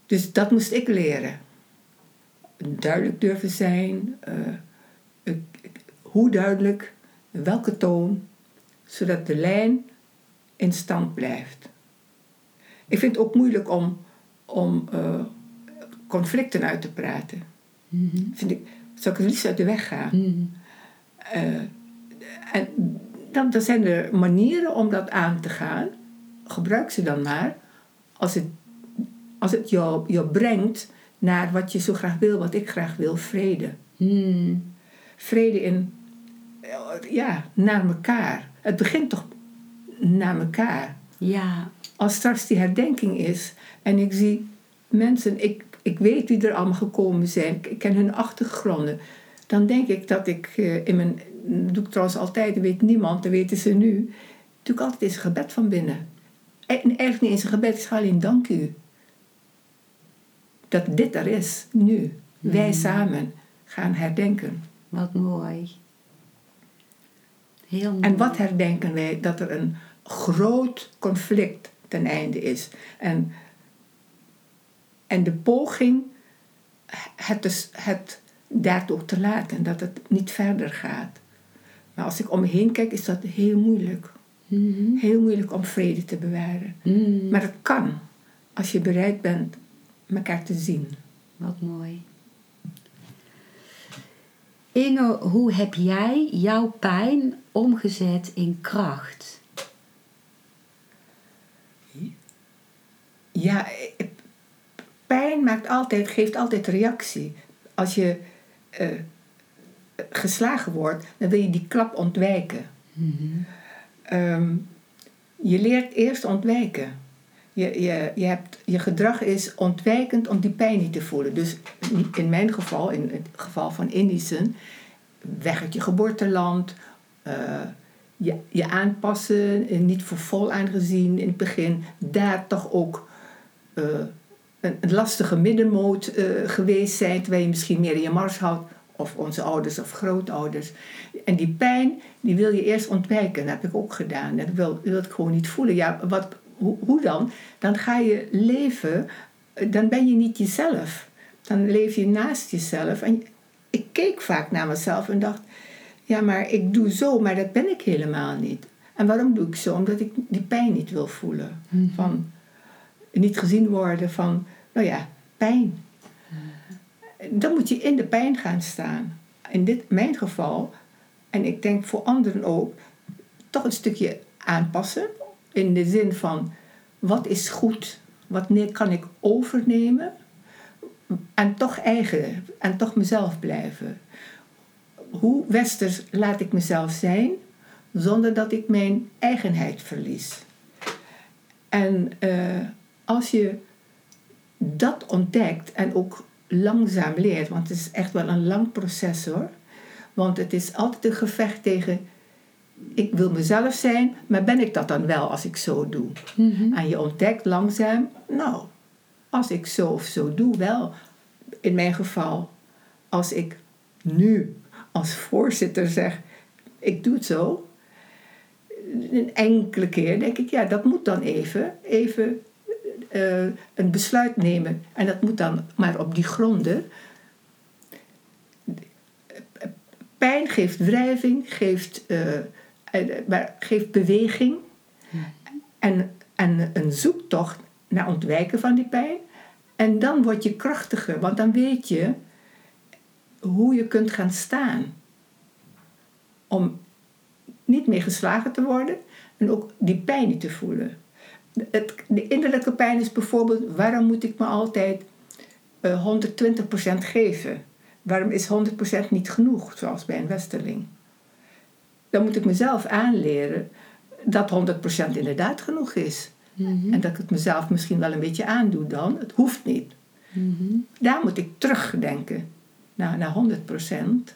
Dus dat moest ik leren. Duidelijk durven zijn. eh, hoe duidelijk, welke toon. Zodat de lijn in stand blijft. Ik vind het ook moeilijk om, om eh, conflicten uit te praten. Mhm. Vind ik, zou ik het liefst uit de weg gaan. Mhm. Eh, en dan, dan zijn er manieren om dat aan te gaan. Gebruik ze dan maar als het, als het jou, jou brengt naar wat je zo graag wil, wat ik graag wil, vrede. Mhm. Vrede in, eh, ja, naar elkaar. Het begint toch naar elkaar. Ja. Als straks die herdenking is en ik zie mensen, ik, ik weet wie er allemaal gekomen zijn, ik, ken hun achtergronden, dan denk ik dat ik eh, in mijn, dat doe ik trouwens altijd, dat weet niemand, dat weten ze nu, doe ik altijd eens een gebed van binnen. En eigenlijk niet eens een gebed, ik zeg alleen dank u. Dat dit er is, nu. Wij samen gaan herdenken. Wat mooi. Heel mooi. En wat herdenken wij? Dat er een groot conflict ten einde is. En, en de poging het, dus, het daartoe te laten, dat het niet verder gaat. Maar als ik om me heen kijk, is dat heel moeilijk. Mhm. Heel moeilijk om vrede te bewaren. Mhm. Maar het kan, als je bereid bent elkaar te zien. Wat mooi. Inge, hoe heb jij jouw pijn omgezet in kracht? Ja, eh, pijn maakt altijd, geeft altijd reactie. Als je eh, geslagen wordt, dan wil je die klap ontwijken. Ehm, je leert eerst ontwijken. Je, je, je, hebt, je gedrag is ontwijkend om die pijn niet te voelen. Dus in mijn geval, in het geval van Indischen, weg uit je geboorteland, eh, je, je aanpassen, en niet voor vol aangezien in het begin, daar toch ook eh, een, een lastige middenmoot eh, geweest zijn, terwijl je misschien meer in je mars houdt, of onze ouders of grootouders. En die pijn, die wil je eerst ontwijken. Dat heb ik ook gedaan. Dat wil, wil ik gewoon niet voelen. Ja, wat, hoe, hoe dan? Dan ga je leven, eh, dan ben je niet jezelf. Dan leef je naast jezelf. En ik keek vaak naar mezelf en dacht, ja, maar ik doe zo, maar dat ben ik helemaal niet. En waarom doe ik zo? Omdat ik die pijn niet wil voelen. Van niet gezien worden van, nou ja, pijn. Dan moet je in de pijn gaan staan. In dit, mijn geval, en ik denk voor anderen ook, toch een stukje aanpassen. In de zin van, wat is goed? Wat kan ik overnemen? En toch eigen, en toch mezelf blijven. Hoe westers laat ik mezelf zijn, zonder dat ik mijn eigenheid verlies. En eh, als je dat ontdekt en ook langzaam leert, want het is echt wel een lang proces hoor. Want het is altijd een gevecht tegen, ik wil mezelf zijn, maar ben ik dat dan wel als ik zo doe? En je ontdekt langzaam, nou, als ik zo of zo doe, wel. In mijn geval, als ik nu als voorzitter zeg, ik doe het zo. Een enkele keer denk ik, ja, dat moet dan even, even eh, een besluit nemen. En dat moet dan maar op die gronden. pijn geeft wrijving, geeft, maar geeft beweging. En, en een zoektocht naar ontwijken van die pijn. En dan word je krachtiger, want dan weet je hoe je kunt gaan staan. Om niet meer geslagen te worden en ook die pijn niet te voelen. Het, de innerlijke pijn is bijvoorbeeld, waarom moet ik me altijd uh, 120% geven? Waarom is 100% niet genoeg, zoals bij een westerling? Dan moet ik mezelf aanleren dat 100% inderdaad genoeg is. En dat ik het mezelf misschien wel een beetje aandoe dan. Het hoeft niet. Daar moet ik terugdenken naar, naar 100%.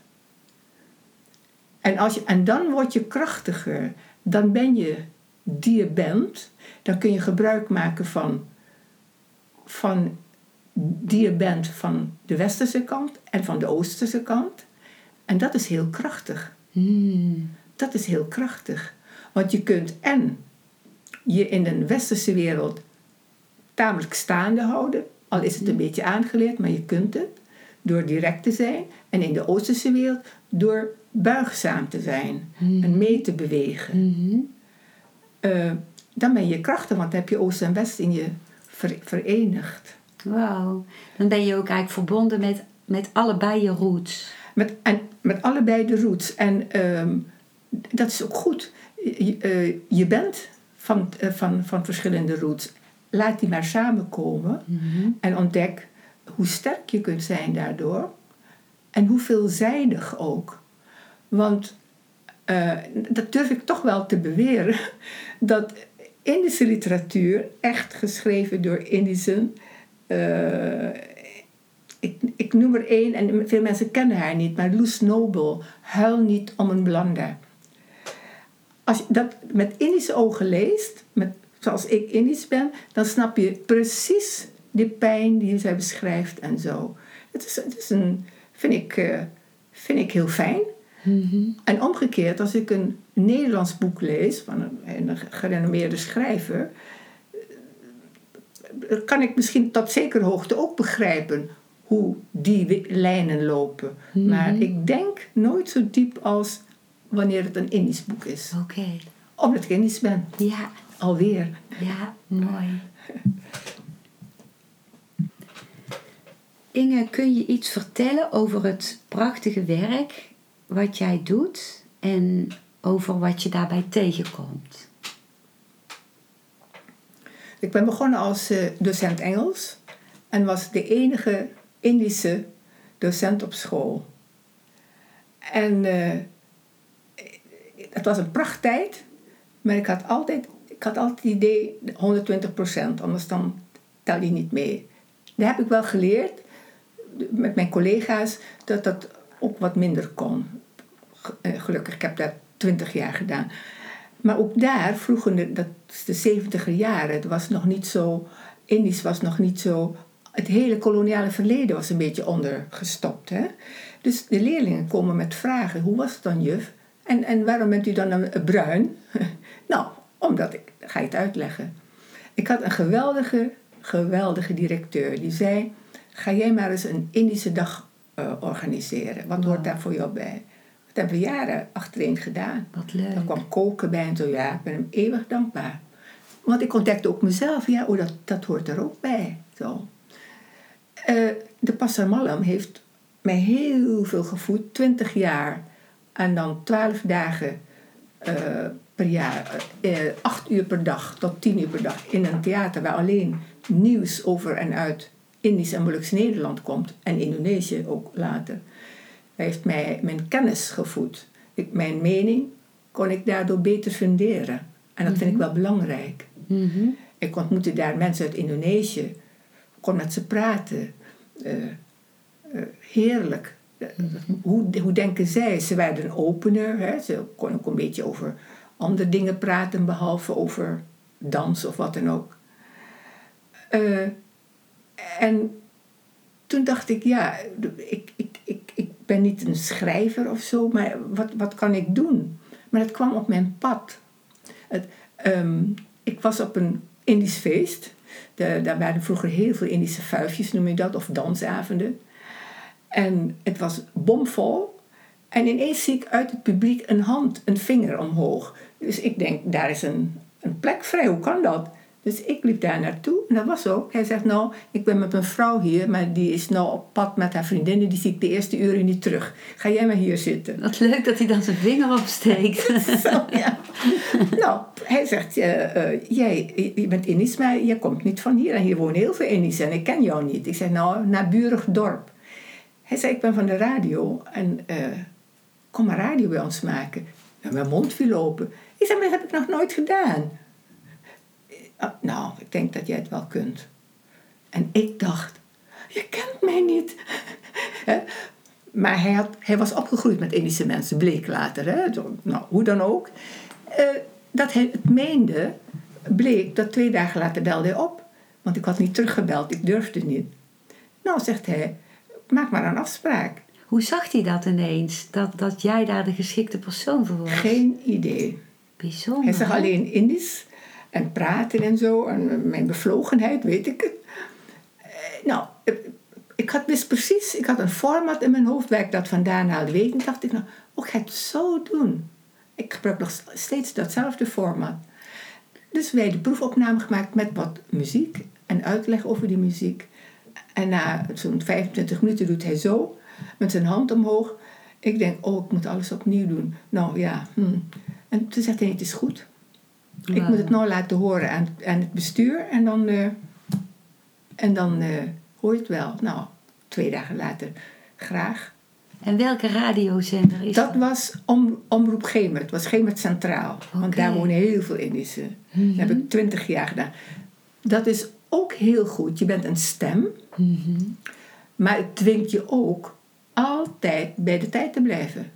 En, als je, en dan word je krachtiger. Dan ben je die je bent. Dan kun je gebruik maken van, van die je bent van de westerse kant en van de oosterse kant. En dat is heel krachtig. Hmm. Dat is heel krachtig. Want je kunt en je in de westerse wereld tamelijk staande houden, al is het een beetje aangeleerd, maar je kunt het door direct te zijn. En in de oosterse wereld door buigzaam te zijn en mee te bewegen. Mhm. Eh, dan ben je krachtig, want dan heb je oost en west in je ver- verenigd. Wauw. Dan ben je ook eigenlijk verbonden met, met allebei je roots. Met, en, met allebei de roots. En ehm, dat is ook goed. Je, eh, je bent van, eh, van, van verschillende roots. Laat die maar samenkomen en ontdek hoe sterk je kunt zijn daardoor. En hoe veelzijdig ook. Want eh, dat durf ik toch wel te beweren. (laughs) Dat Indische literatuur, echt geschreven door Indischen. eh, ik, ik noem er één, en veel mensen kennen haar niet, maar Loes Noble. Huil niet om een blande. Als je dat met Indische ogen leest, met, zoals ik Indisch ben, dan snap je precies die pijn die zij beschrijft en zo. Het is, het is een, vind ik, eh, vind ik heel fijn. En omgekeerd, als ik een Nederlands boek lees van een, een gerenommeerde schrijver, eh, kan ik misschien tot zekere hoogte ook begrijpen hoe die lijnen lopen. Maar ik denk nooit zo diep als wanneer het een Indisch boek is. Oké. Omdat ik Indisch ben. Ja, Alweer. ja, mooi. (laughs) Inge, kun je iets vertellen over het prachtige werk wat jij doet en over wat je daarbij tegenkomt? Ik ben begonnen als eh, docent Engels en was de enige Indische docent op school. En eh, het was een prachttijd, maar ik had altijd, ik had altijd het idee 120% anders dan tel je niet mee. Daar heb ik wel geleerd met mijn collega's dat dat ook wat minder kon. Eh, Gelukkig, ik heb dat 20 jaar gedaan. Maar ook daar, vroeger, de- dat is de 70er jaren, het was nog niet zo, Indisch was nog niet zo, het hele koloniale verleden was een beetje ondergestopt. Hè? Dus de leerlingen komen met vragen, hoe was het dan juf? En, en waarom bent u dan een, een bruin? (laughs) nou, omdat ik, ga je het uitleggen. Ik had een geweldige, geweldige directeur die zei, ga jij maar eens een Indische dag eh, organiseren. Wat hoort daar voor jou bij? Dat hebben we jaren achtereen gedaan. Wat leuk. Er kwam koken bij en zo, ja, ik ben hem eeuwig dankbaar. Want ik ontdekte ook mezelf, ja, oh, dat, dat hoort er ook bij. Zo. Eh, de Passer Malam heeft mij heel veel gevoed, 20 jaar. En dan 12 dagen eh, per jaar, eh, 8 uur per dag tot 10 uur per dag in een theater waar alleen nieuws over en uit Indisch en Molukse Nederland komt. En Indonesië ook later. Hij heeft mij mijn kennis gevoed. Ik, mijn mening kon ik daardoor beter funderen. En dat vind ik wel belangrijk. Mhm. Ik ontmoette daar mensen uit Indonesië. kon met ze praten. Eh, eh, heerlijk. Eh, hoe, hoe denken zij? Ze werden opener. Hè? Ze kon ook een beetje over andere dingen praten, behalve over dans of wat dan ook. Eh, en toen dacht ik, ja, ik, ik, ik ben niet een schrijver of zo, maar wat, wat kan ik doen? Maar het kwam op mijn pad. Het, ehm, ik was op een Indisch feest. De, daar waren vroeger heel veel Indische vuifjes, noem je dat, of dansavonden. En het was bomvol. En ineens zie ik uit het publiek een hand, een vinger omhoog. Dus ik denk, daar is een, een plek vrij, hoe kan dat? Dus ik liep daar naartoe en dat was ook. Hij zegt, nou, ik ben met mijn vrouw hier, maar die is nou op pad met haar vriendinnen. Die zie ik de eerste uren niet terug. Ga jij maar hier zitten. Wat leuk dat hij dan zijn vinger opsteekt. (laughs) Zo, ja. (laughs) nou, hij zegt, uh, uh, jij je bent Indisch, maar je komt niet van hier. En hier wonen heel veel Indisch en ik ken jou niet. Ik zeg, nou, naburig dorp. Hij zei, ik ben van de radio en uh, kom maar radio bij ons maken. En mijn mond viel open. Ik zei, maar dat heb ik nog nooit gedaan. Oh, nou, ik denk dat jij het wel kunt. En ik dacht, je kent mij niet. maar hij, had, hij was opgegroeid met Indische mensen, bleek later. Hè? Nou, hoe dan ook. Uh, dat hij het meende, bleek dat twee dagen later belde hij op. Want ik had niet teruggebeld, ik durfde niet. Nou, zegt hij, maak maar een afspraak. Hoe zag hij dat ineens? Dat, dat jij daar de geschikte persoon voor was? Geen idee. Bijzonder. Hij zag alleen Indisch en praten en zo. En mijn bevlogenheid, weet ik het. Eh, nou, ik had dus precies, ik had een format in mijn hoofd waar ik dat vandaan haalde. Weten dacht ik, nou, oh, ik ga het zo doen. Ik gebruik nog steeds datzelfde format. Dus wij de proefopname gemaakt met wat muziek en uitleg over die muziek. En na zo'n 25 minuten doet hij zo, met zijn hand omhoog. Ik denk, oh, ik moet alles opnieuw doen. Nou ja, hm. En toen zegt hij, het is goed. Ik moet het nou laten horen aan, aan het bestuur en dan, uh, en dan uh, hoor je het wel. Nou, twee dagen later, graag. En welke radiozender is dat? Dat was om, Omroep Gemert. Het was Gemert Centraal. Okay. Want daar wonen heel veel Indischen. Mm Dat heb ik twintig jaar gedaan. Dat is ook heel goed. Je bent een stem. Mm -hmm. Maar het dwingt je ook altijd bij de tijd te blijven.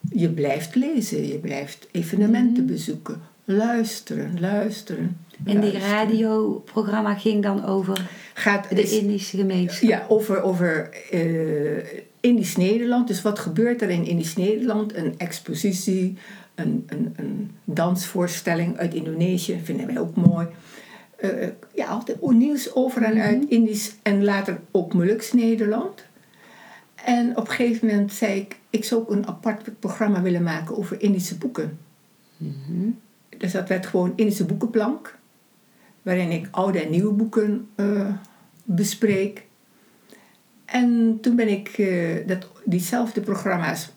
Je blijft lezen. Je blijft evenementen mm -hmm. bezoeken luisteren, luisteren. En die radioprogramma ging dan over Gaat, de Indische gemeenschap? Ja, over, over uh, Indisch Nederland. Dus wat gebeurt er in Indisch Nederland? Een expositie, een, een, een dansvoorstelling uit Indonesië, vinden wij ook mooi. Uh, ja, altijd nieuws over en uit mhm. Indisch en later ook Molukse Nederland. En op een gegeven moment zei ik, ik zou ook een apart programma willen maken over Indische boeken. Mm dus dat werd gewoon Indische boekenplank, waarin ik oude en nieuwe boeken uh, bespreek. En toen ben ik uh, dat, diezelfde programma's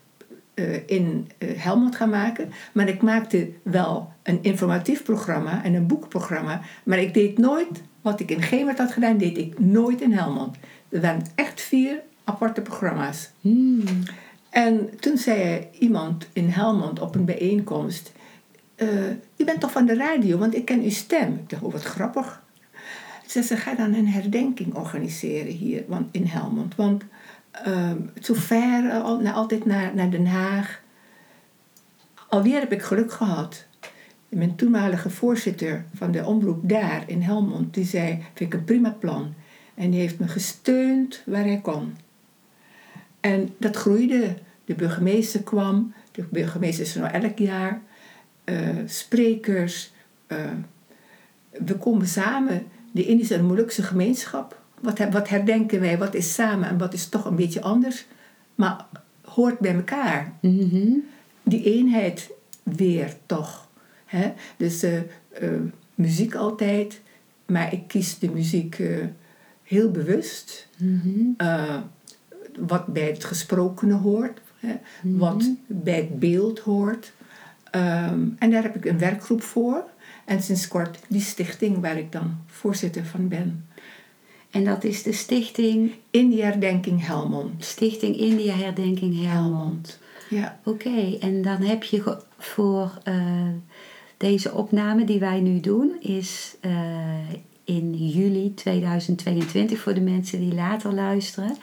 uh, in Helmond gaan maken. Maar ik maakte wel een informatief programma en een boekprogramma. Maar ik deed nooit wat ik in Gemert had gedaan, deed ik nooit in Helmond. Er waren echt vier aparte programma's. Hmm. En toen zei iemand in Helmond op een bijeenkomst: uh, u bent toch van de radio, want ik ken uw stem. Ik dacht, oh wat grappig. Ze zei, ga dan een herdenking organiseren hier want, in Helmond. Want uh, zo ver, al, altijd naar, naar Den Haag. Alweer heb ik geluk gehad. Mijn toenmalige voorzitter van de omroep daar in Helmond, die zei, vind ik een prima plan. En die heeft me gesteund waar hij kon. En dat groeide. De burgemeester kwam. De burgemeester is er nou elk jaar. Eh, sprekers. Uh, we komen samen, de Indische en Molukse gemeenschap. Wat, wat herdenken wij? Wat is samen en wat is toch een beetje anders? Maar hoort bij elkaar. Mm-hmm. Die eenheid weer toch. Hè? Dus uh, muziek altijd. Maar ik kies de muziek heel bewust. Mm-hmm. wat bij het gesprokene hoort. Hè? Mm-hmm. Wat bij het beeld hoort. Ehm, en daar heb ik een werkgroep voor. En sinds kort die stichting waar ik dan voorzitter van ben. En dat is de stichting? India Herdenking Helmond. Stichting India Herdenking Helmond. Ja. Oké, en dan heb je voor uh, deze opname die wij nu doen, is uh, in juli 2022 voor de mensen die later luisteren.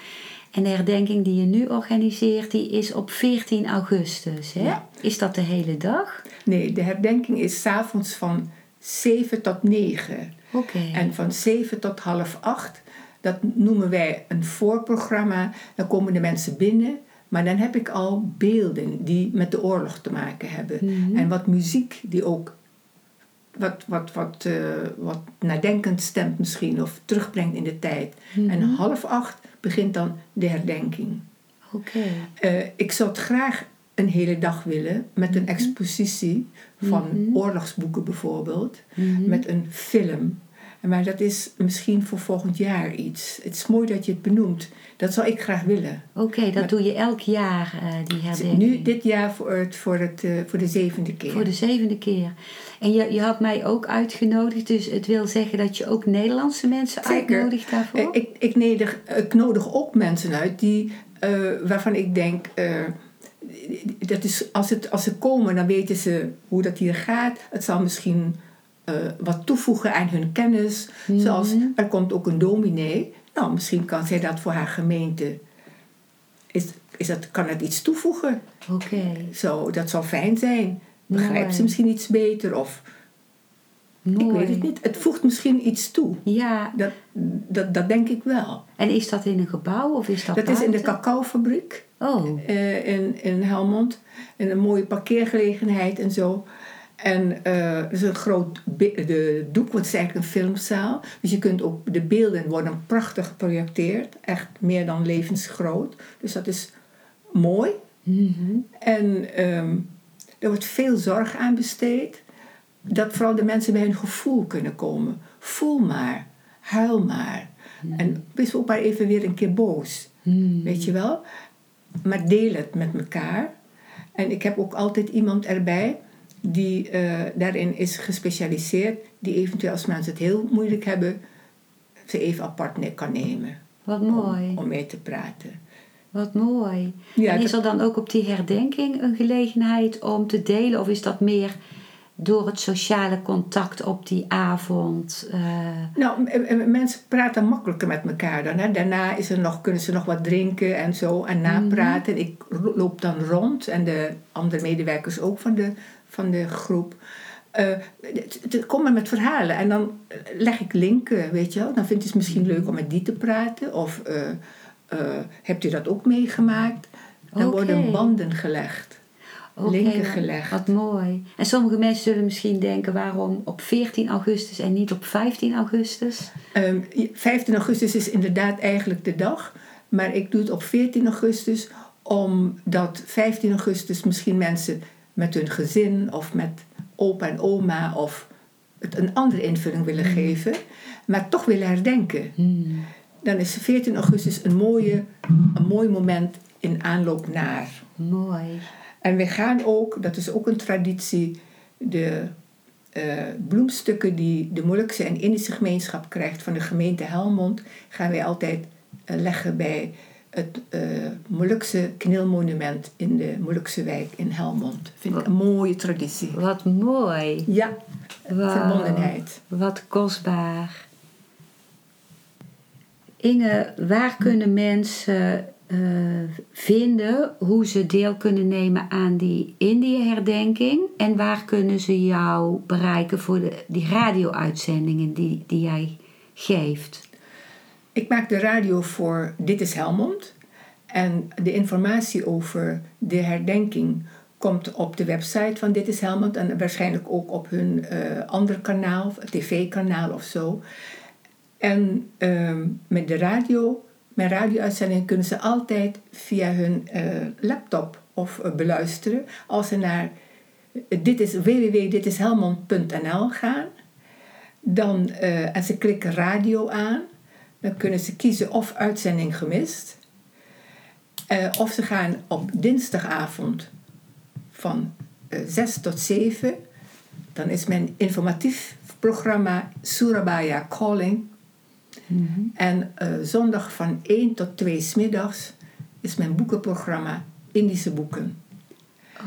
En de herdenking die je nu organiseert, die is op 14 augustus. Hè? Ja. Is dat de hele dag? Nee, de herdenking is s'avonds van 7 tot 9. Oké. En van 7 tot half 8, dat noemen wij een voorprogramma. Dan komen de mensen binnen. Maar dan heb ik al beelden die met de oorlog te maken hebben. Mhm. En wat muziek die ook wat, wat, wat, uh, wat nadenkend stemt misschien of terugbrengt in de tijd. Mhm. En half acht begint dan de herdenking. Oké. Uh, ik zou het graag een hele dag willen met een expositie van Mhm. oorlogsboeken bijvoorbeeld, Mhm. met een film. Maar dat is misschien voor volgend jaar iets. Het is mooi dat je het benoemt. Dat zou ik graag willen. Oké, dat doe je elk jaar, eh, die herdenking. Nu dit jaar voor, het, voor, het, eh, voor de zevende keer. Voor de zevende keer. En je, je had mij ook uitgenodigd, dus het wil zeggen dat je ook Nederlandse mensen Zeker. uitnodigt daarvoor? Eh, Ik, ik, nedig, ik nodig ook mensen uit die, waarvan ik denk, dat is, als, het, als ze komen, dan weten ze hoe dat hier gaat. Het zal misschien eh, wat toevoegen aan hun kennis. Mhm. Zoals er komt ook een dominee. Nou, misschien kan zij dat voor haar gemeente. Is, is dat, kan het iets toevoegen? Oké, Zo, dat zou fijn zijn. Begrijpt Mooi. ze misschien iets beter? Of mooi. ik weet het niet. Het voegt misschien iets toe. Ja, Dat, dat, dat denk ik wel. en is dat in een gebouw of is dat Dat is in de cacaofabriek Oh, eh, in, in Helmond. In een mooie parkeergelegenheid en zo. En eh er is een groot de doek, het is eigenlijk een filmzaal. Dus je kunt ook, de beelden worden prachtig geprojecteerd. Echt meer dan levensgroot. Dus dat is mooi. mhm. En ehm, er wordt veel zorg aan besteed. Dat vooral de mensen bij hun gevoel kunnen komen. Voel maar. Huil maar. En wees ook maar even weer een keer boos. Hmm. Weet je wel? Maar deel het met elkaar. En ik heb ook altijd iemand erbij die eh, daarin is gespecialiseerd. Die eventueel als mensen het heel moeilijk hebben, ze even apart ne- kan nemen. wat mooi, om mee te praten. wat mooi. Ja, en is er dan ook op die herdenking een gelegenheid om te delen of is dat meer door het sociale contact op die avond? eh, Nou, mensen praten makkelijker met elkaar dan. Hè. Daarna is er nog, kunnen ze nog wat drinken en zo en napraten. Ik loop dan rond en de andere medewerkers ook van de, van de groep. Eh, kom maar met verhalen en dan leg ik linken, weet je wel. Dan vindt het misschien leuk om met die te praten. Of eh, eh, hebt u dat ook meegemaakt? Dan worden banden gelegd. Linken gelegd. Wat mooi. En sommige mensen zullen misschien denken: waarom op 14 augustus en niet op 15 augustus? Ehm, 15 augustus is inderdaad eigenlijk de dag. Maar ik doe het op 14 augustus omdat 15 augustus misschien mensen met hun gezin of met opa en oma of het een andere invulling willen geven, maar toch willen herdenken. Hmm. Dan is 14 augustus een, mooie, een mooi moment in aanloop naar. Mooi. En we gaan ook, dat is ook een traditie, de eh, bloemstukken die de Molukse en Indische gemeenschap krijgt van de gemeente Helmond, gaan wij altijd eh, leggen bij het eh Molukse knielmonument in de Molukse wijk in Helmond. Vind ik een mooie traditie. Wat mooi. Ja, verbondenheid. Wat kostbaar. Inge, waar kunnen mensen eh, vinden hoe ze deel kunnen nemen aan die Indië-herdenking? En waar kunnen ze jou bereiken voor de, die radio-uitzendingen die, die jij geeft? Ik maak de radio voor Dit is Helmond. En de informatie over de herdenking komt op de website van Dit is Helmond. En waarschijnlijk ook op hun eh andere kanaal, tv-kanaal of zo. En ehm, met de radio, mijn radio-uitzending kunnen ze altijd via hun eh, laptop of eh, beluisteren. Als ze naar dit is www.ditishelmond.nl gaan, dan, en ze klikken radio aan, dan kunnen ze kiezen of uitzending gemist. Eh, of ze gaan op dinsdagavond van eh 6 tot 7. Dan is mijn informatief programma Surabaya Calling. En eh, zondag van 1 tot 2 's middags is mijn boekenprogramma Indische Boeken.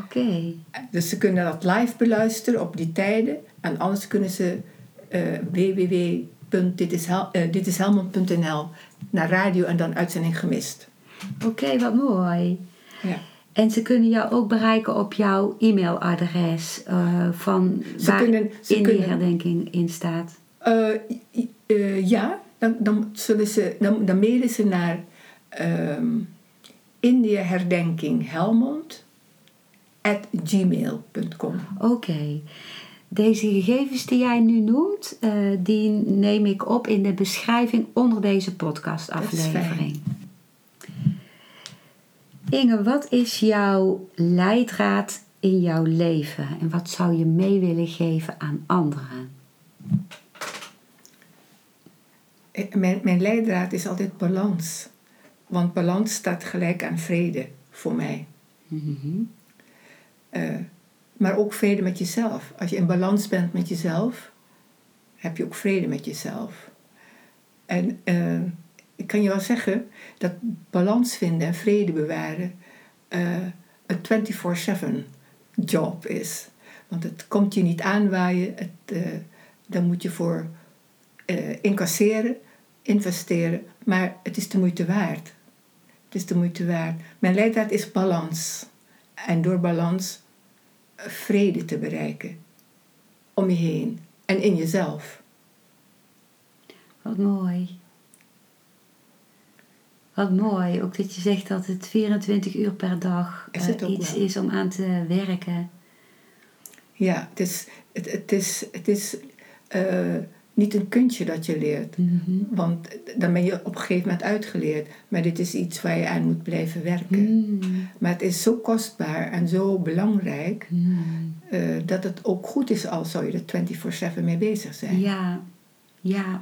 Oké. Dus ze kunnen dat live beluisteren op die tijden. En anders kunnen ze eh www.ditishelmond.nl naar radio en dan uitzending gemist. Oké, wat mooi. Ja. En ze kunnen jou ook bereiken op jouw e-mailadres eh, van Ze waar kunnen- ze in die herdenking in staat. Eh, eh, ja, dan, dan, zullen ze, dan, dan mailen ze naar ehm India Herdenking Helmond at gmail.com. Oké. Deze gegevens die jij nu noemt, eh, die neem ik op in de beschrijving onder deze podcastaflevering. Inge, wat is jouw leidraad in jouw leven en wat zou je mee willen geven aan anderen? Eh, mijn, mijn leidraad is altijd balans. Want balans staat gelijk aan vrede voor mij. Mm maar ook vrede met jezelf. Als je in balans bent met jezelf, heb je ook vrede met jezelf. En uh, ik kan je wel zeggen dat balans vinden en vrede bewaren uh, een 24-7 job is. Want het komt je niet aanwaaien, het, uh, daar moet je voor incasseren, investeren, maar het is de moeite waard. Het is de moeite waard. Mijn leidraad is balans. En door balans vrede te bereiken. Om je heen en in jezelf. Wat mooi. Wat mooi, ook dat je zegt dat het 24 uur per dag uh, iets is om aan te werken. Ja, het is, het, het is, het is uh, niet een kuntje dat je leert. Mhm. Want dan ben je op een gegeven moment uitgeleerd. Maar dit is iets waar je aan moet blijven werken. Mhm. Maar het is zo kostbaar en zo belangrijk mhm. eh, dat het ook goed is als zou je er 24-7 mee bezig zijn. Ja, ja.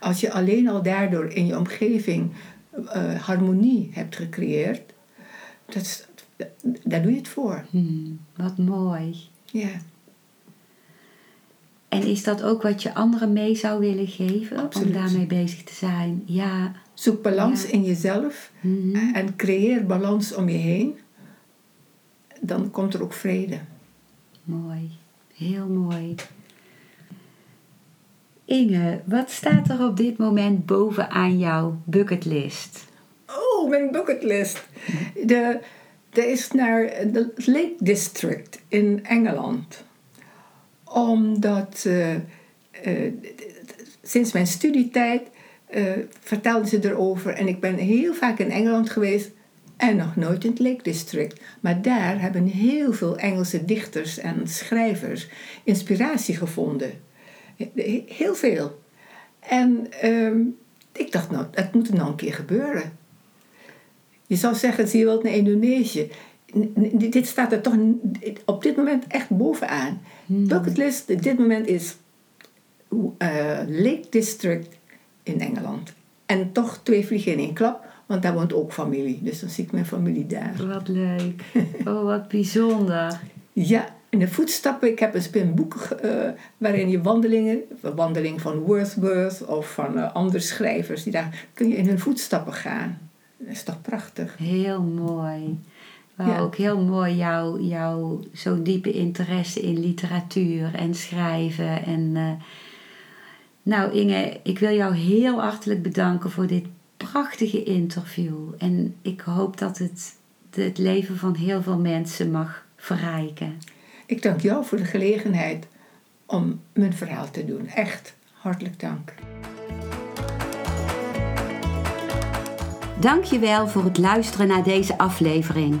Als je alleen al daardoor in je omgeving uh, harmonie hebt gecreëerd, dat daar doe je het voor. wat mooi. Ja. En is dat ook wat je anderen mee zou willen geven om daarmee bezig te zijn? Ja. Zoek balans in jezelf mhm. en creëer balans om je heen. Dan komt er ook vrede. Mooi, heel mooi. Inge, wat staat er op dit moment bovenaan jouw bucketlist? Oh, mijn bucketlist. De, er is naar de Lake District in Engeland omdat uh, uh, sinds mijn studietijd uh, vertelden ze erover. En ik ben heel vaak in Engeland geweest en nog nooit in het Lake District. Maar daar hebben heel veel Engelse dichters en schrijvers inspiratie gevonden. Heel veel. En uh, ik dacht, nou, dat moet er nou een keer gebeuren. Je zou zeggen, zie je wel naar Indonesië dit staat er toch op dit moment echt bovenaan. Hmm. Bucketlist op dit moment is uh, Lake District in Engeland. En toch twee vliegen in één klap, want daar woont ook familie. Dus dan zie ik mijn familie daar. Wat leuk. (laughs) Oh, wat bijzonder. ja, in de voetstappen. Ik heb een boek uh, waarin je wandelingen, wandeling van Wordsworth of van uh, andere schrijvers, die daar kun je in hun voetstappen gaan. Dat is toch prachtig? Heel mooi. Maar ook heel mooi jouw jou zo'n diepe interesse in literatuur en schrijven. En, uh, nou Inge, ik wil jou heel hartelijk bedanken voor dit prachtige interview. En ik hoop dat het het leven van heel veel mensen mag verrijken. Ik dank jou voor de gelegenheid om mijn verhaal te doen. Echt hartelijk dank. Dankjewel voor het luisteren naar deze aflevering.